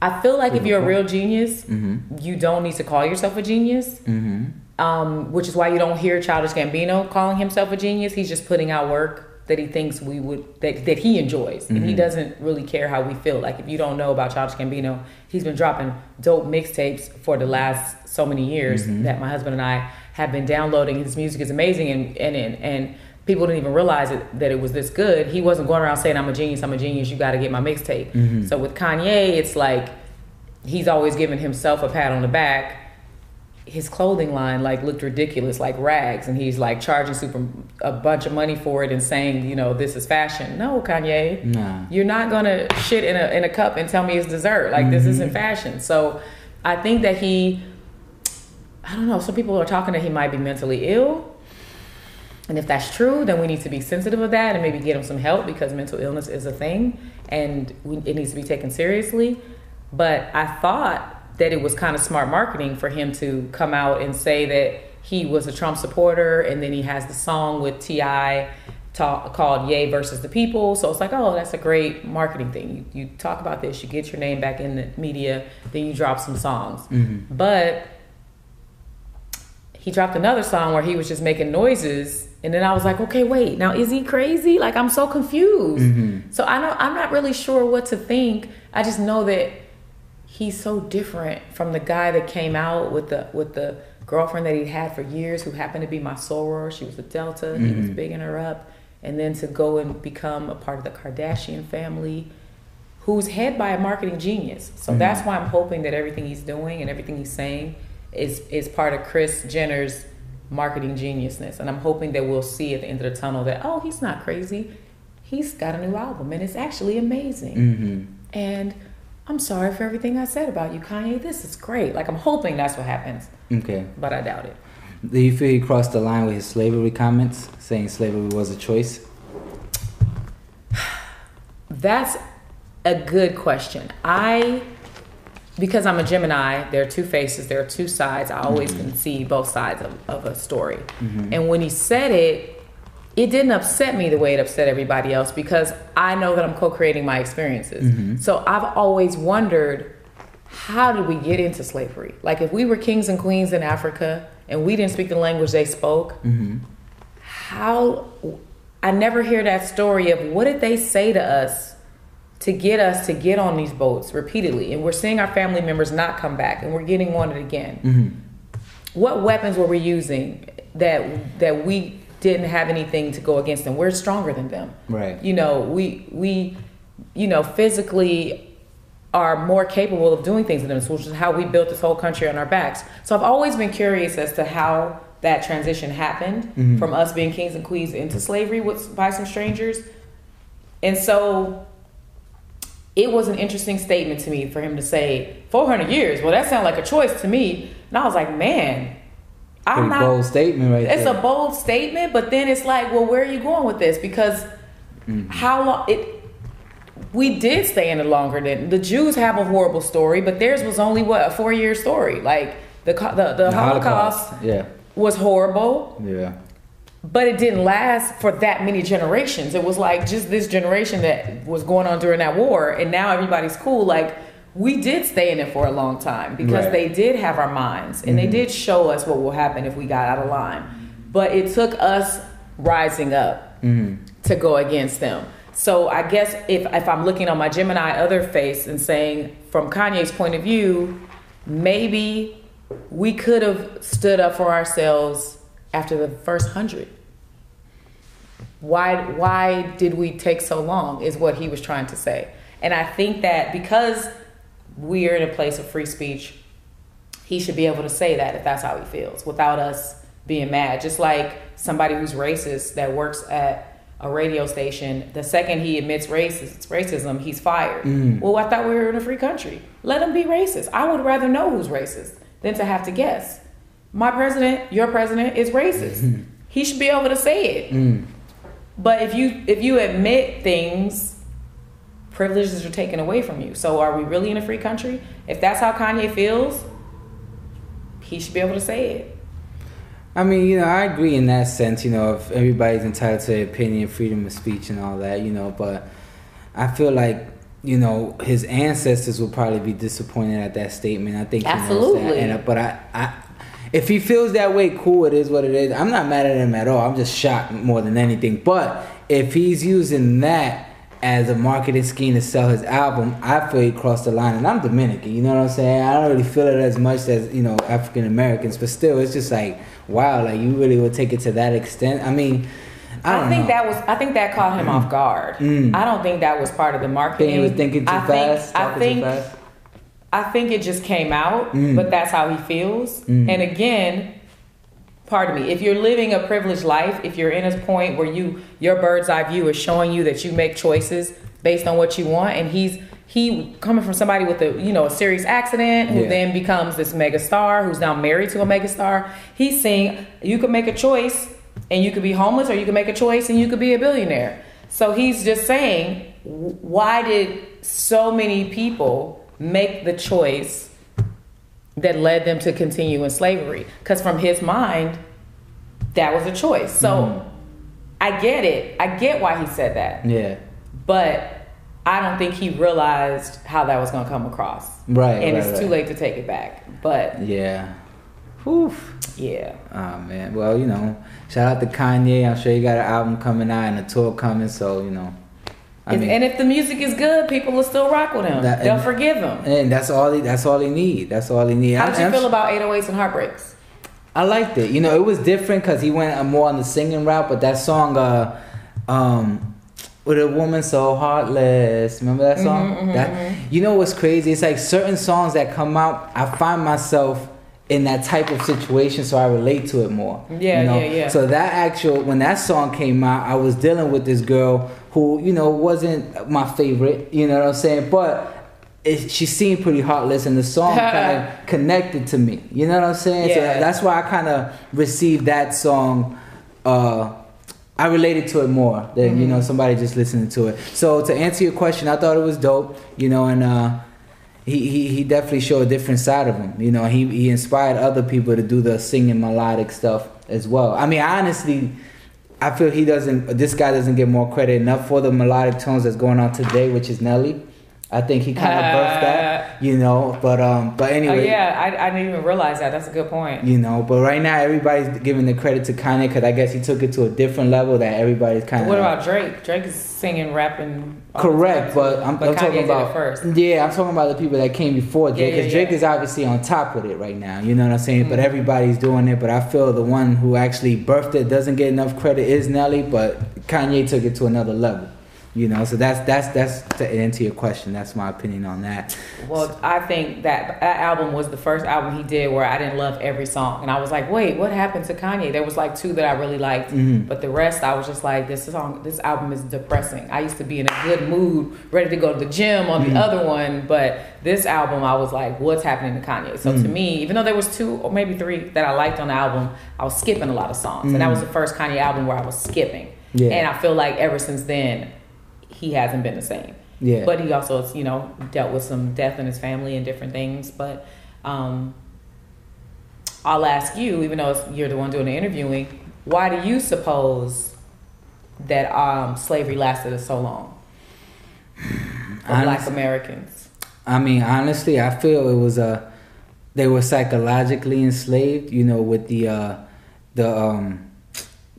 I feel like if you're a real genius, mm-hmm. you don't need to call yourself a genius. Mm-hmm. Um, which is why you don't hear Childish Gambino calling himself a genius. He's just putting out work that he thinks we would that, that he enjoys, and he mm-hmm. doesn't really care how we feel. Like if you don't know about Childish Gambino, he's been dropping dope mixtapes for the last so many years that my husband and I have been downloading. His music is amazing, and and and, and people didn't even realize it, that it was this good. He wasn't going around saying, "I'm a genius, I'm a genius. You got to get my mixtape." Mm-hmm. So with Kanye, it's like he's always giving himself a pat on the back his clothing line like looked ridiculous like rags and he's like charging super a bunch of money for it and saying you know this is fashion no kanye Nah. you're not gonna shit in a, in a cup and tell me it's dessert like this mm-hmm. isn't fashion so i think that he i don't know some people are talking that he might be mentally ill and if that's true, then we need to be sensitive of that and maybe get him some help because mental illness is a thing and we, it needs to be taken seriously. But I thought that it was kind of smart marketing for him to come out and say that he was a Trump supporter and then he has the song with T.I. Talk, called Ye versus the People. So it's like, oh, that's a great marketing thing. You, you talk about this, you get your name back in the media, then you drop some songs. Mm-hmm. But he dropped another song where he was just making noises and then i was like okay wait now is he crazy? Like i'm so confused. Mm-hmm. So i don't i'm not really sure what to think. I just know that he's so different from the guy that came out with the with the girlfriend that he'd had for years who happened to be my soror she was a delta. He was mm-hmm. bigging her up. And then to go and become a part of the kardashian family who's head by a marketing genius. So mm-hmm. that's why I'm hoping that everything he's doing and everything he's saying is is part of Kris Jenner's marketing geniusness. And I'm hoping that we'll see at the end of the tunnel that oh, he's not crazy. He's got a new album and it's actually amazing. Mm-hmm. And I'm sorry for everything I said about you, Kanye. This is great. Like I'm hoping that's what happens, Okay. but I doubt it. Do you feel he crossed the line with his slavery comments, saying slavery was a choice? That's a good question. I, because I'm a Gemini, there are two faces, there are two sides. I always can see both sides of, of a story. Mm-hmm. And when he said it, it didn't upset me the way it upset everybody else because I know that I'm co creating my experiences. Mm-hmm. So I've always wondered how did we get into slavery? Like, if we were kings and queens in Africa and we didn't speak the language they spoke, mm-hmm. how I never hear that story of what did they say to us to get us to get on these boats repeatedly. And we're seeing our family members not come back and we're getting wanted again. Mm-hmm. What weapons were we using that that we didn't have anything to go against them? We're stronger than them. Right. you know we we you know physically are more capable of doing things than them which is how we built this whole country on our backs. So i've always been curious as to how that transition happened mm-hmm. from us being kings and queens into slavery with by some strangers. And so it was an interesting statement to me for him to say 400 years. Well, that sounds like a choice to me. And I was like, man, I'm Pretty not. bold statement right it's there. a bold statement, but then it's like, well, where are you going with this? Because Mm-hmm. how long it. We did stay in it longer than the Jews have a horrible story, but theirs was only what a four year story. Like the the, the, The Holocaust, Yeah. was horrible, Yeah. But it didn't last for that many generations. It was like just this generation that was going on during that war, and now everybody's cool. Like we did stay in it for a long time because Right. they did have our minds and they mm-hmm. did show us what will happen if we got out of line. But it took us rising up mm-hmm. to go against them. So I guess if if I'm looking on my Gemini other face and saying from Kanye's point of view, maybe we could have stood up for ourselves after the first hundred. Why why did we take so long is what he was trying to say. And I think that because we are in a place of free speech, he should be able to say that if that's how he feels without us being mad. Just like somebody who's racist that works at a radio station, the second he admits racist, racism, he's fired. Mm. Well, I thought we were in a free country. Let him be racist. I would rather know who's racist than to have to guess. My president, your president, is racist. He should be able to say it. Mm. But if you if you admit things, privileges are taken away from you. So are we really in a free country? If that's how Kanye feels, he should be able to say it. I mean, you know, I agree in that sense. You know, if everybody's entitled to their opinion, freedom of speech, and all that. You know, but I feel like you know his ancestors will probably be disappointed at that statement. I think he knows that. Absolutely. And, uh, but I, I, if he feels that way, cool. It is what it is. I'm not mad at him at all. I'm just shocked more than anything. But if he's using that as a marketing scheme to sell his album, I feel he crossed the line. And I'm Dominican, you know what I'm saying? I don't really feel it as much as, you know, African Americans, but still, it's just like, wow, like you really would take it to that extent. I mean, I I, don't think know. that was I think that caught him off guard. Mm. I don't think that was part of the marketing. Think he was thinking too I fast, Think, I think too fast. I think it just came out, Mm. but that's how he feels. Mm. And again, pardon me, if you're living a privileged life, if you're in a point where you your bird's eye view is showing you that you make choices based on what you want, and he's he coming from somebody with a you know a serious accident who Yeah. then becomes this mega star who's now married to a mega star. He's saying you could make a choice and you could be homeless, or you could make a choice and you could be a billionaire. So he's just saying, why did so many people make the choice that led them to continue in slavery? Because from his mind, that was a choice. So Mhm. I get it. I get why he said that. Yeah. But I don't think he realized how that was going to come across. Right, And right, it's too late to take it back. But Yeah. Whew. yeah. Oh man. Well, you know, shout out to Kanye. I'm sure he got an album coming out and a tour coming. So you know, I mean, and if the music is good, people will still rock with him. That- They'll and- forgive him. and that's all. He, that's all he need. That's all he need. How did you I'm feel about 808s and Heartbreaks? I liked it. You know, it was different because he went more on the singing route. But that song, uh, um, with a woman so heartless. Remember that song? Mhm, mhm, that mhm. you know what's crazy? It's like certain songs that come out. I find myself in that type of situation, so I relate to it more. Yeah, you know? yeah, yeah. So that actual when that song came out, I was dealing with this girl who you know wasn't my favorite. You know what I'm saying? But it, she seemed pretty heartless, and the song kind of connected to me. You know what I'm saying? So that's why I kind of received that song. Uh, I related to it more than you Mm-hmm. know somebody just listening to it. So to answer your question, I thought it was dope. You know, and uh, he, he he definitely showed a different side of him. You know, he he inspired other people to do the singing melodic stuff as well. I mean, honestly, I feel he doesn't. This guy doesn't get more credit enough for the melodic tones that's going on today, which is Nelly. I think he kind of birthed that. You know, but um, but Oh anyway. yeah, I, I didn't even realize that. That's a good point. You know, but right now everybody's giving the credit to Kanye because I guess he took it to a different level that everybody's kind of. What about Drake? Drake is singing, rapping. Correct, but. I'm, but I'm Kanye talking about first. Yeah, I'm talking about the people that came before Drake Yeah, because yeah, Drake yeah. is obviously on top with it right now. You know what I'm saying? But Mhm. everybody's doing it. But I feel the one who actually birthed it doesn't get enough credit is Nelly, but Kanye took it to another level. You know, so that's that's that's to answer your question. That's my opinion on that. Well, I think that that album was the first album he did where I didn't love every song, and I was like, "Wait, what happened to Kanye?" There was like two that I really liked, Mhm. but the rest I was just like, "This song, this album is depressing." I used to be in a good mood, ready to go to the gym on the Mhm. other one, but this album I was like, "What's happening to Kanye?" So to Mhm. me, even though there was two or maybe three that I liked on the album, I was skipping a lot of songs, and that Mhm. was the first Kanye album where I was skipping. Yeah. And I feel like ever since then, he hasn't been the same. Yeah. But he also, you know, dealt with some death in his family and different things. But um, I'll ask you, even though it's, you're the one doing the interviewing, why do you suppose that um, slavery lasted so long for Black Americans? I mean, honestly, I feel it was a they were psychologically enslaved. You know, with the uh, the um,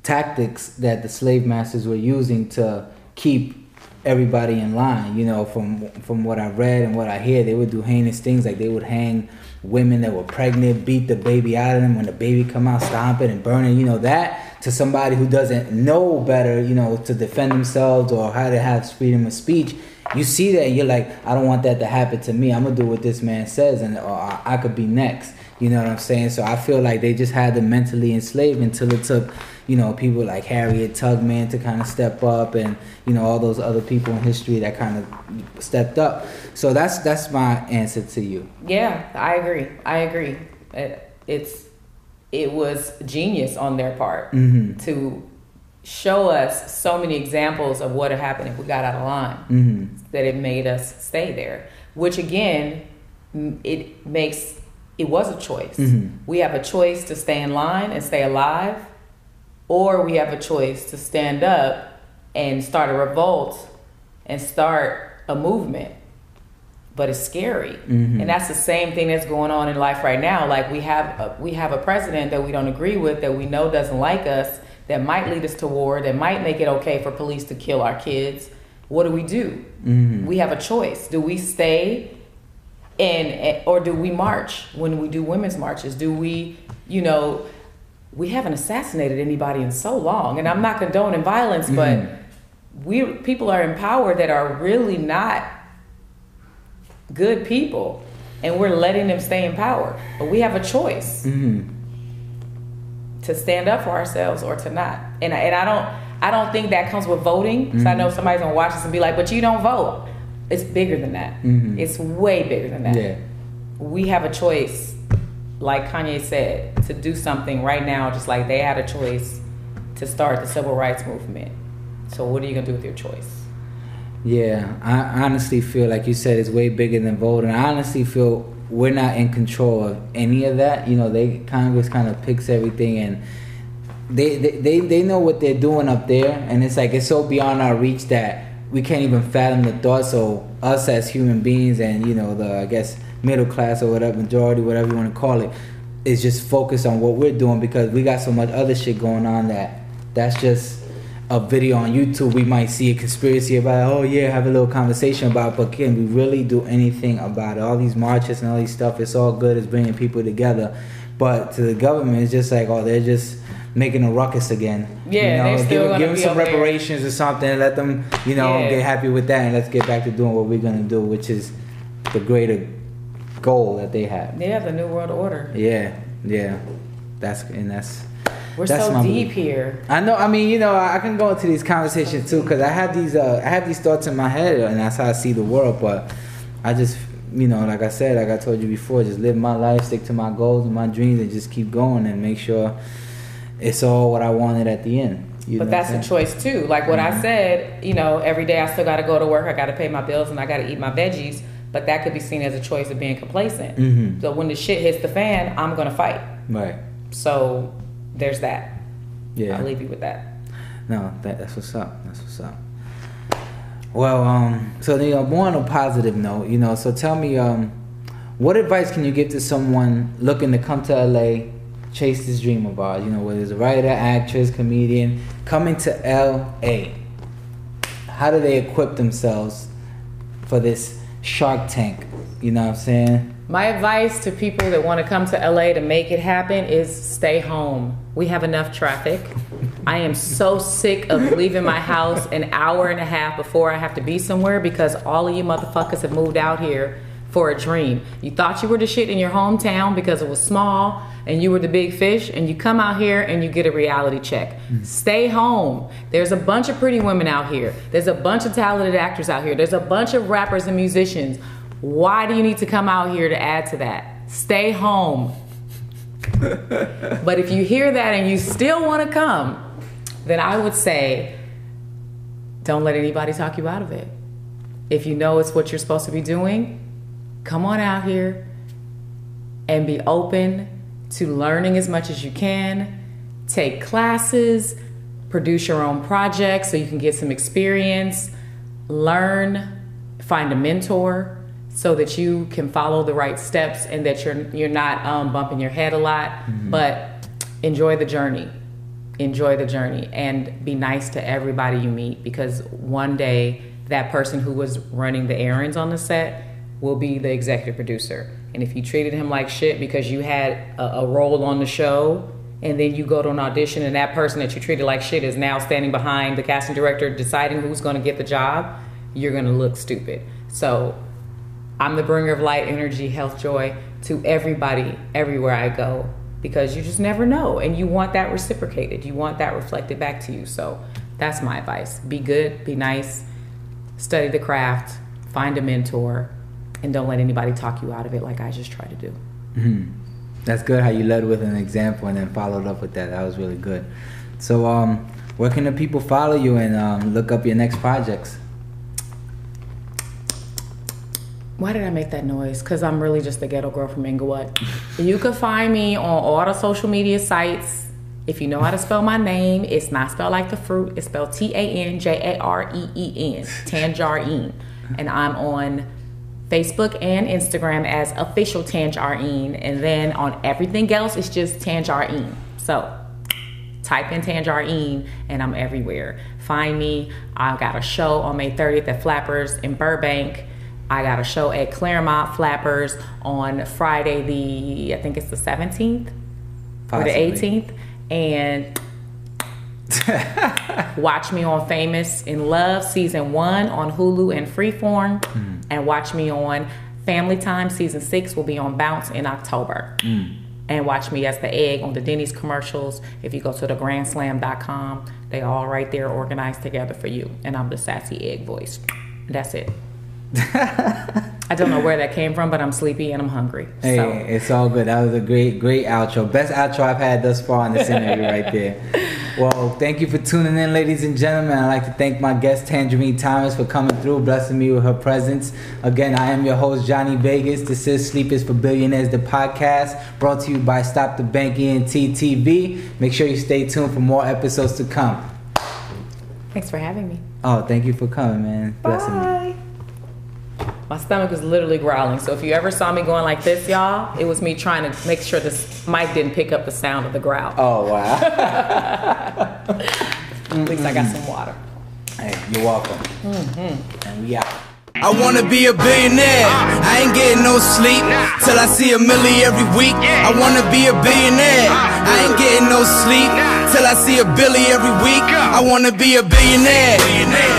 tactics that the slave masters were using to keep everybody in line. You know, from from what I read and what I hear, they would do heinous things like they would hang women that were pregnant, beat the baby out of them when the baby come out, stomp it and burn it. You know that to somebody who doesn't know better, you know, to defend themselves or how to have freedom of speech. You see that you're like, I don't want that to happen to me. I'm gonna do what this man says, and or I, I could be next. You know what I'm saying? So I feel like they just had them mentally enslaved until it took, you know, people like Harriet Tubman to kind of step up, and you know all those other people in history that kind of stepped up. So that's that's my answer to you. Yeah, I agree. I agree. It, it's it was genius on their part Mm-hmm. to show us so many examples of what had happened if we got out of line. Mm-hmm. that it made us stay there. Which again, it makes it was a choice. Mhm. We have a choice to stay in line and stay alive, or we have a choice to stand up and start a revolt and start a movement. But it's scary, Mhm. and that's the same thing that's going on in life right now. Like we have a, we have a president that we don't agree with, that we know doesn't like us, that might lead us to war, that might make it okay for police to kill our kids. What do we do? Mhm. We have a choice. Do we stay and or do we march when we do women's marches? Do we, you know, we haven't assassinated anybody in so long, and I'm not condoning violence, but Mhm. we people are in power that are really not good people, and we're letting them stay in power. But we have a choice Mm-hmm. to stand up for ourselves or to not. And I, and I don't I don't think that comes with voting. So I know somebody's gonna watch this and be like, "But you don't vote." It's bigger than that. Mhm. It's way bigger than that. Yeah. We have a choice, like Kanye said, to do something right now, just like they had a choice to start the civil rights movement. So what are you gonna do with your choice? Yeah, I honestly feel like you said it's way bigger than voting. I honestly feel we're not in control of any of that. You know, they Congress kind of picks everything and they, they they know what they're doing up there, and it's like it's so beyond our reach that we can't even fathom the thought. So us as human beings, and you know the I guess middle class or whatever majority, whatever you want to call it, is just focused on what we're doing because we got so much other shit going on that that's just a video on YouTube, we might see a conspiracy about, oh yeah, have a little conversation about, it, but can we really do anything about it? All these marches and all these stuff, it's all good, it's bringing people together, but to the government, it's just like, oh, they're just making a ruckus again. Yeah, they're still give, give them some over there. reparations or something, let them, you know, Yeah. get happy with that, and let's get back to doing what we're gonna do, which is the greater goal that they have. Yeah, the new world order. Yeah, yeah, that's and that's. We're That's so deep belief. here. I know. I mean, you know, I can go into these conversations too because I have these. Uh, I have these thoughts in my head, and that's how I see the world. But I just, you know, like I said, like I told you before, just live my life, stick to my goals and my dreams, and just keep going and make sure it's all what I wanted at the end. You But that's a choice too. Like what I said, you know, every day I still got to go to work. I got to pay my bills and I got to eat my veggies. But that could be seen as a choice of being complacent. Mhm. So when the shit hits the fan, I'm gonna fight. Right. So there's that. Yeah. I'll leave you with that. No, that, that's what's up. That's what's up. Well, um, so you know, more on a positive note, you know. So tell me, um, what advice can you give to someone looking to come to LA, chase this dream of ours? You know, whether it's a writer, actress, comedian, coming to LA. How do they equip themselves for this Shark Tank? You know what I'm saying? My advice to people that want to come to LA to make it happen is stay home. We have enough traffic. I am so sick of leaving my house an hour and a half before I have to be somewhere because all of you motherfuckers have moved out here for a dream. You thought you were the shit in your hometown because it was small and you were the big fish, and you come out here and you get a reality check. Hmm. Stay home. There's a bunch of pretty women out here. There's a bunch of talented actors out here. There's a bunch of rappers and musicians. Why do you need to come out here to add to that? Stay home. but if you hear that and you still want to come, then I would say don't let anybody talk you out of it. If you know it's what you're supposed to be doing, come on out here and be open to learning as much as you can. Take classes, produce your own projects so you can get some experience, learn, find a mentor so that you can follow the right steps and that you're you're not um, bumping your head a lot, but enjoy the journey. Enjoy the journey and be nice to everybody you meet because one day that person who was running the errands on the set will be the executive producer. And if you treated him like shit because you had a, a role on the show, and then you go to an audition, and that person that you treated like shit is now standing behind the casting director deciding who's going to get the job, you're going to look stupid. So I'm the bringer of light, energy, health, joy to everybody, everywhere I go, because you just never know. And you want that reciprocated, you want that reflected back to you. So that's my advice be good, be nice, study the craft, find a mentor, and don't let anybody talk you out of it like I just try to do. Mm-hmm. That's good how you led with an example and then followed up with that. That was really good. So, um, where can the people follow you and um, look up your next projects? Why did I make that noise? Because I'm really just a ghetto girl from Inglewood. you can find me on all the social media sites. If you know how to spell my name, it's not spelled like the fruit. It's spelled T A N J A R E E N, Tanjareen. And I'm on Facebook and Instagram as official Tanjareen. And then on everything else, it's just Tanjareen. So type in Tanjareen and I'm everywhere. Find me. I've got a show on May 30th at Flappers in Burbank. I got a show at Claremont Flappers on Friday, the I think it's the 17th Possibly. or the 18th. And watch me on Famous in Love season one on Hulu and Freeform, mm. and watch me on Family Time season six will be on Bounce in October. Mm. And watch me as the egg on the Denny's commercials. If you go to thegrandslam.com, they all right there organized together for you. And I'm the sassy egg voice. That's it. I don't know where that came from, but I'm sleepy and I'm hungry. Hey, so. it's all good. That was a great, great outro. Best outro I've had thus far in this interview right there. Well, thank you for tuning in, ladies and gentlemen. I'd like to thank my guest Tanjareen Thomas for coming through, blessing me with her presence. Again, I am your host, Jonni Vegaz. This is Sleep is for Billionaires, the podcast, brought to you by Stop the Bank ENT TV. Make sure you stay tuned for more episodes to come. Thanks for having me. Oh, thank you for coming, man. Bye. Blessing me. My stomach was literally growling. So if you ever saw me going like this, y'all, it was me trying to make sure this mic didn't pick up the sound of the growl. Oh wow. At least I got some water. Hey, you're welcome. Mm-hmm. And we out. I wanna be a billionaire. I ain't getting no sleep till I see a milli every week. I wanna be a billionaire. I ain't getting no sleep till I see a billy every week. I wanna be a billionaire.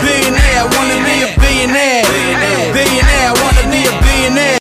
Billionaire. I wanna be a billionaire. Billionaire. I wanna be a billionaire.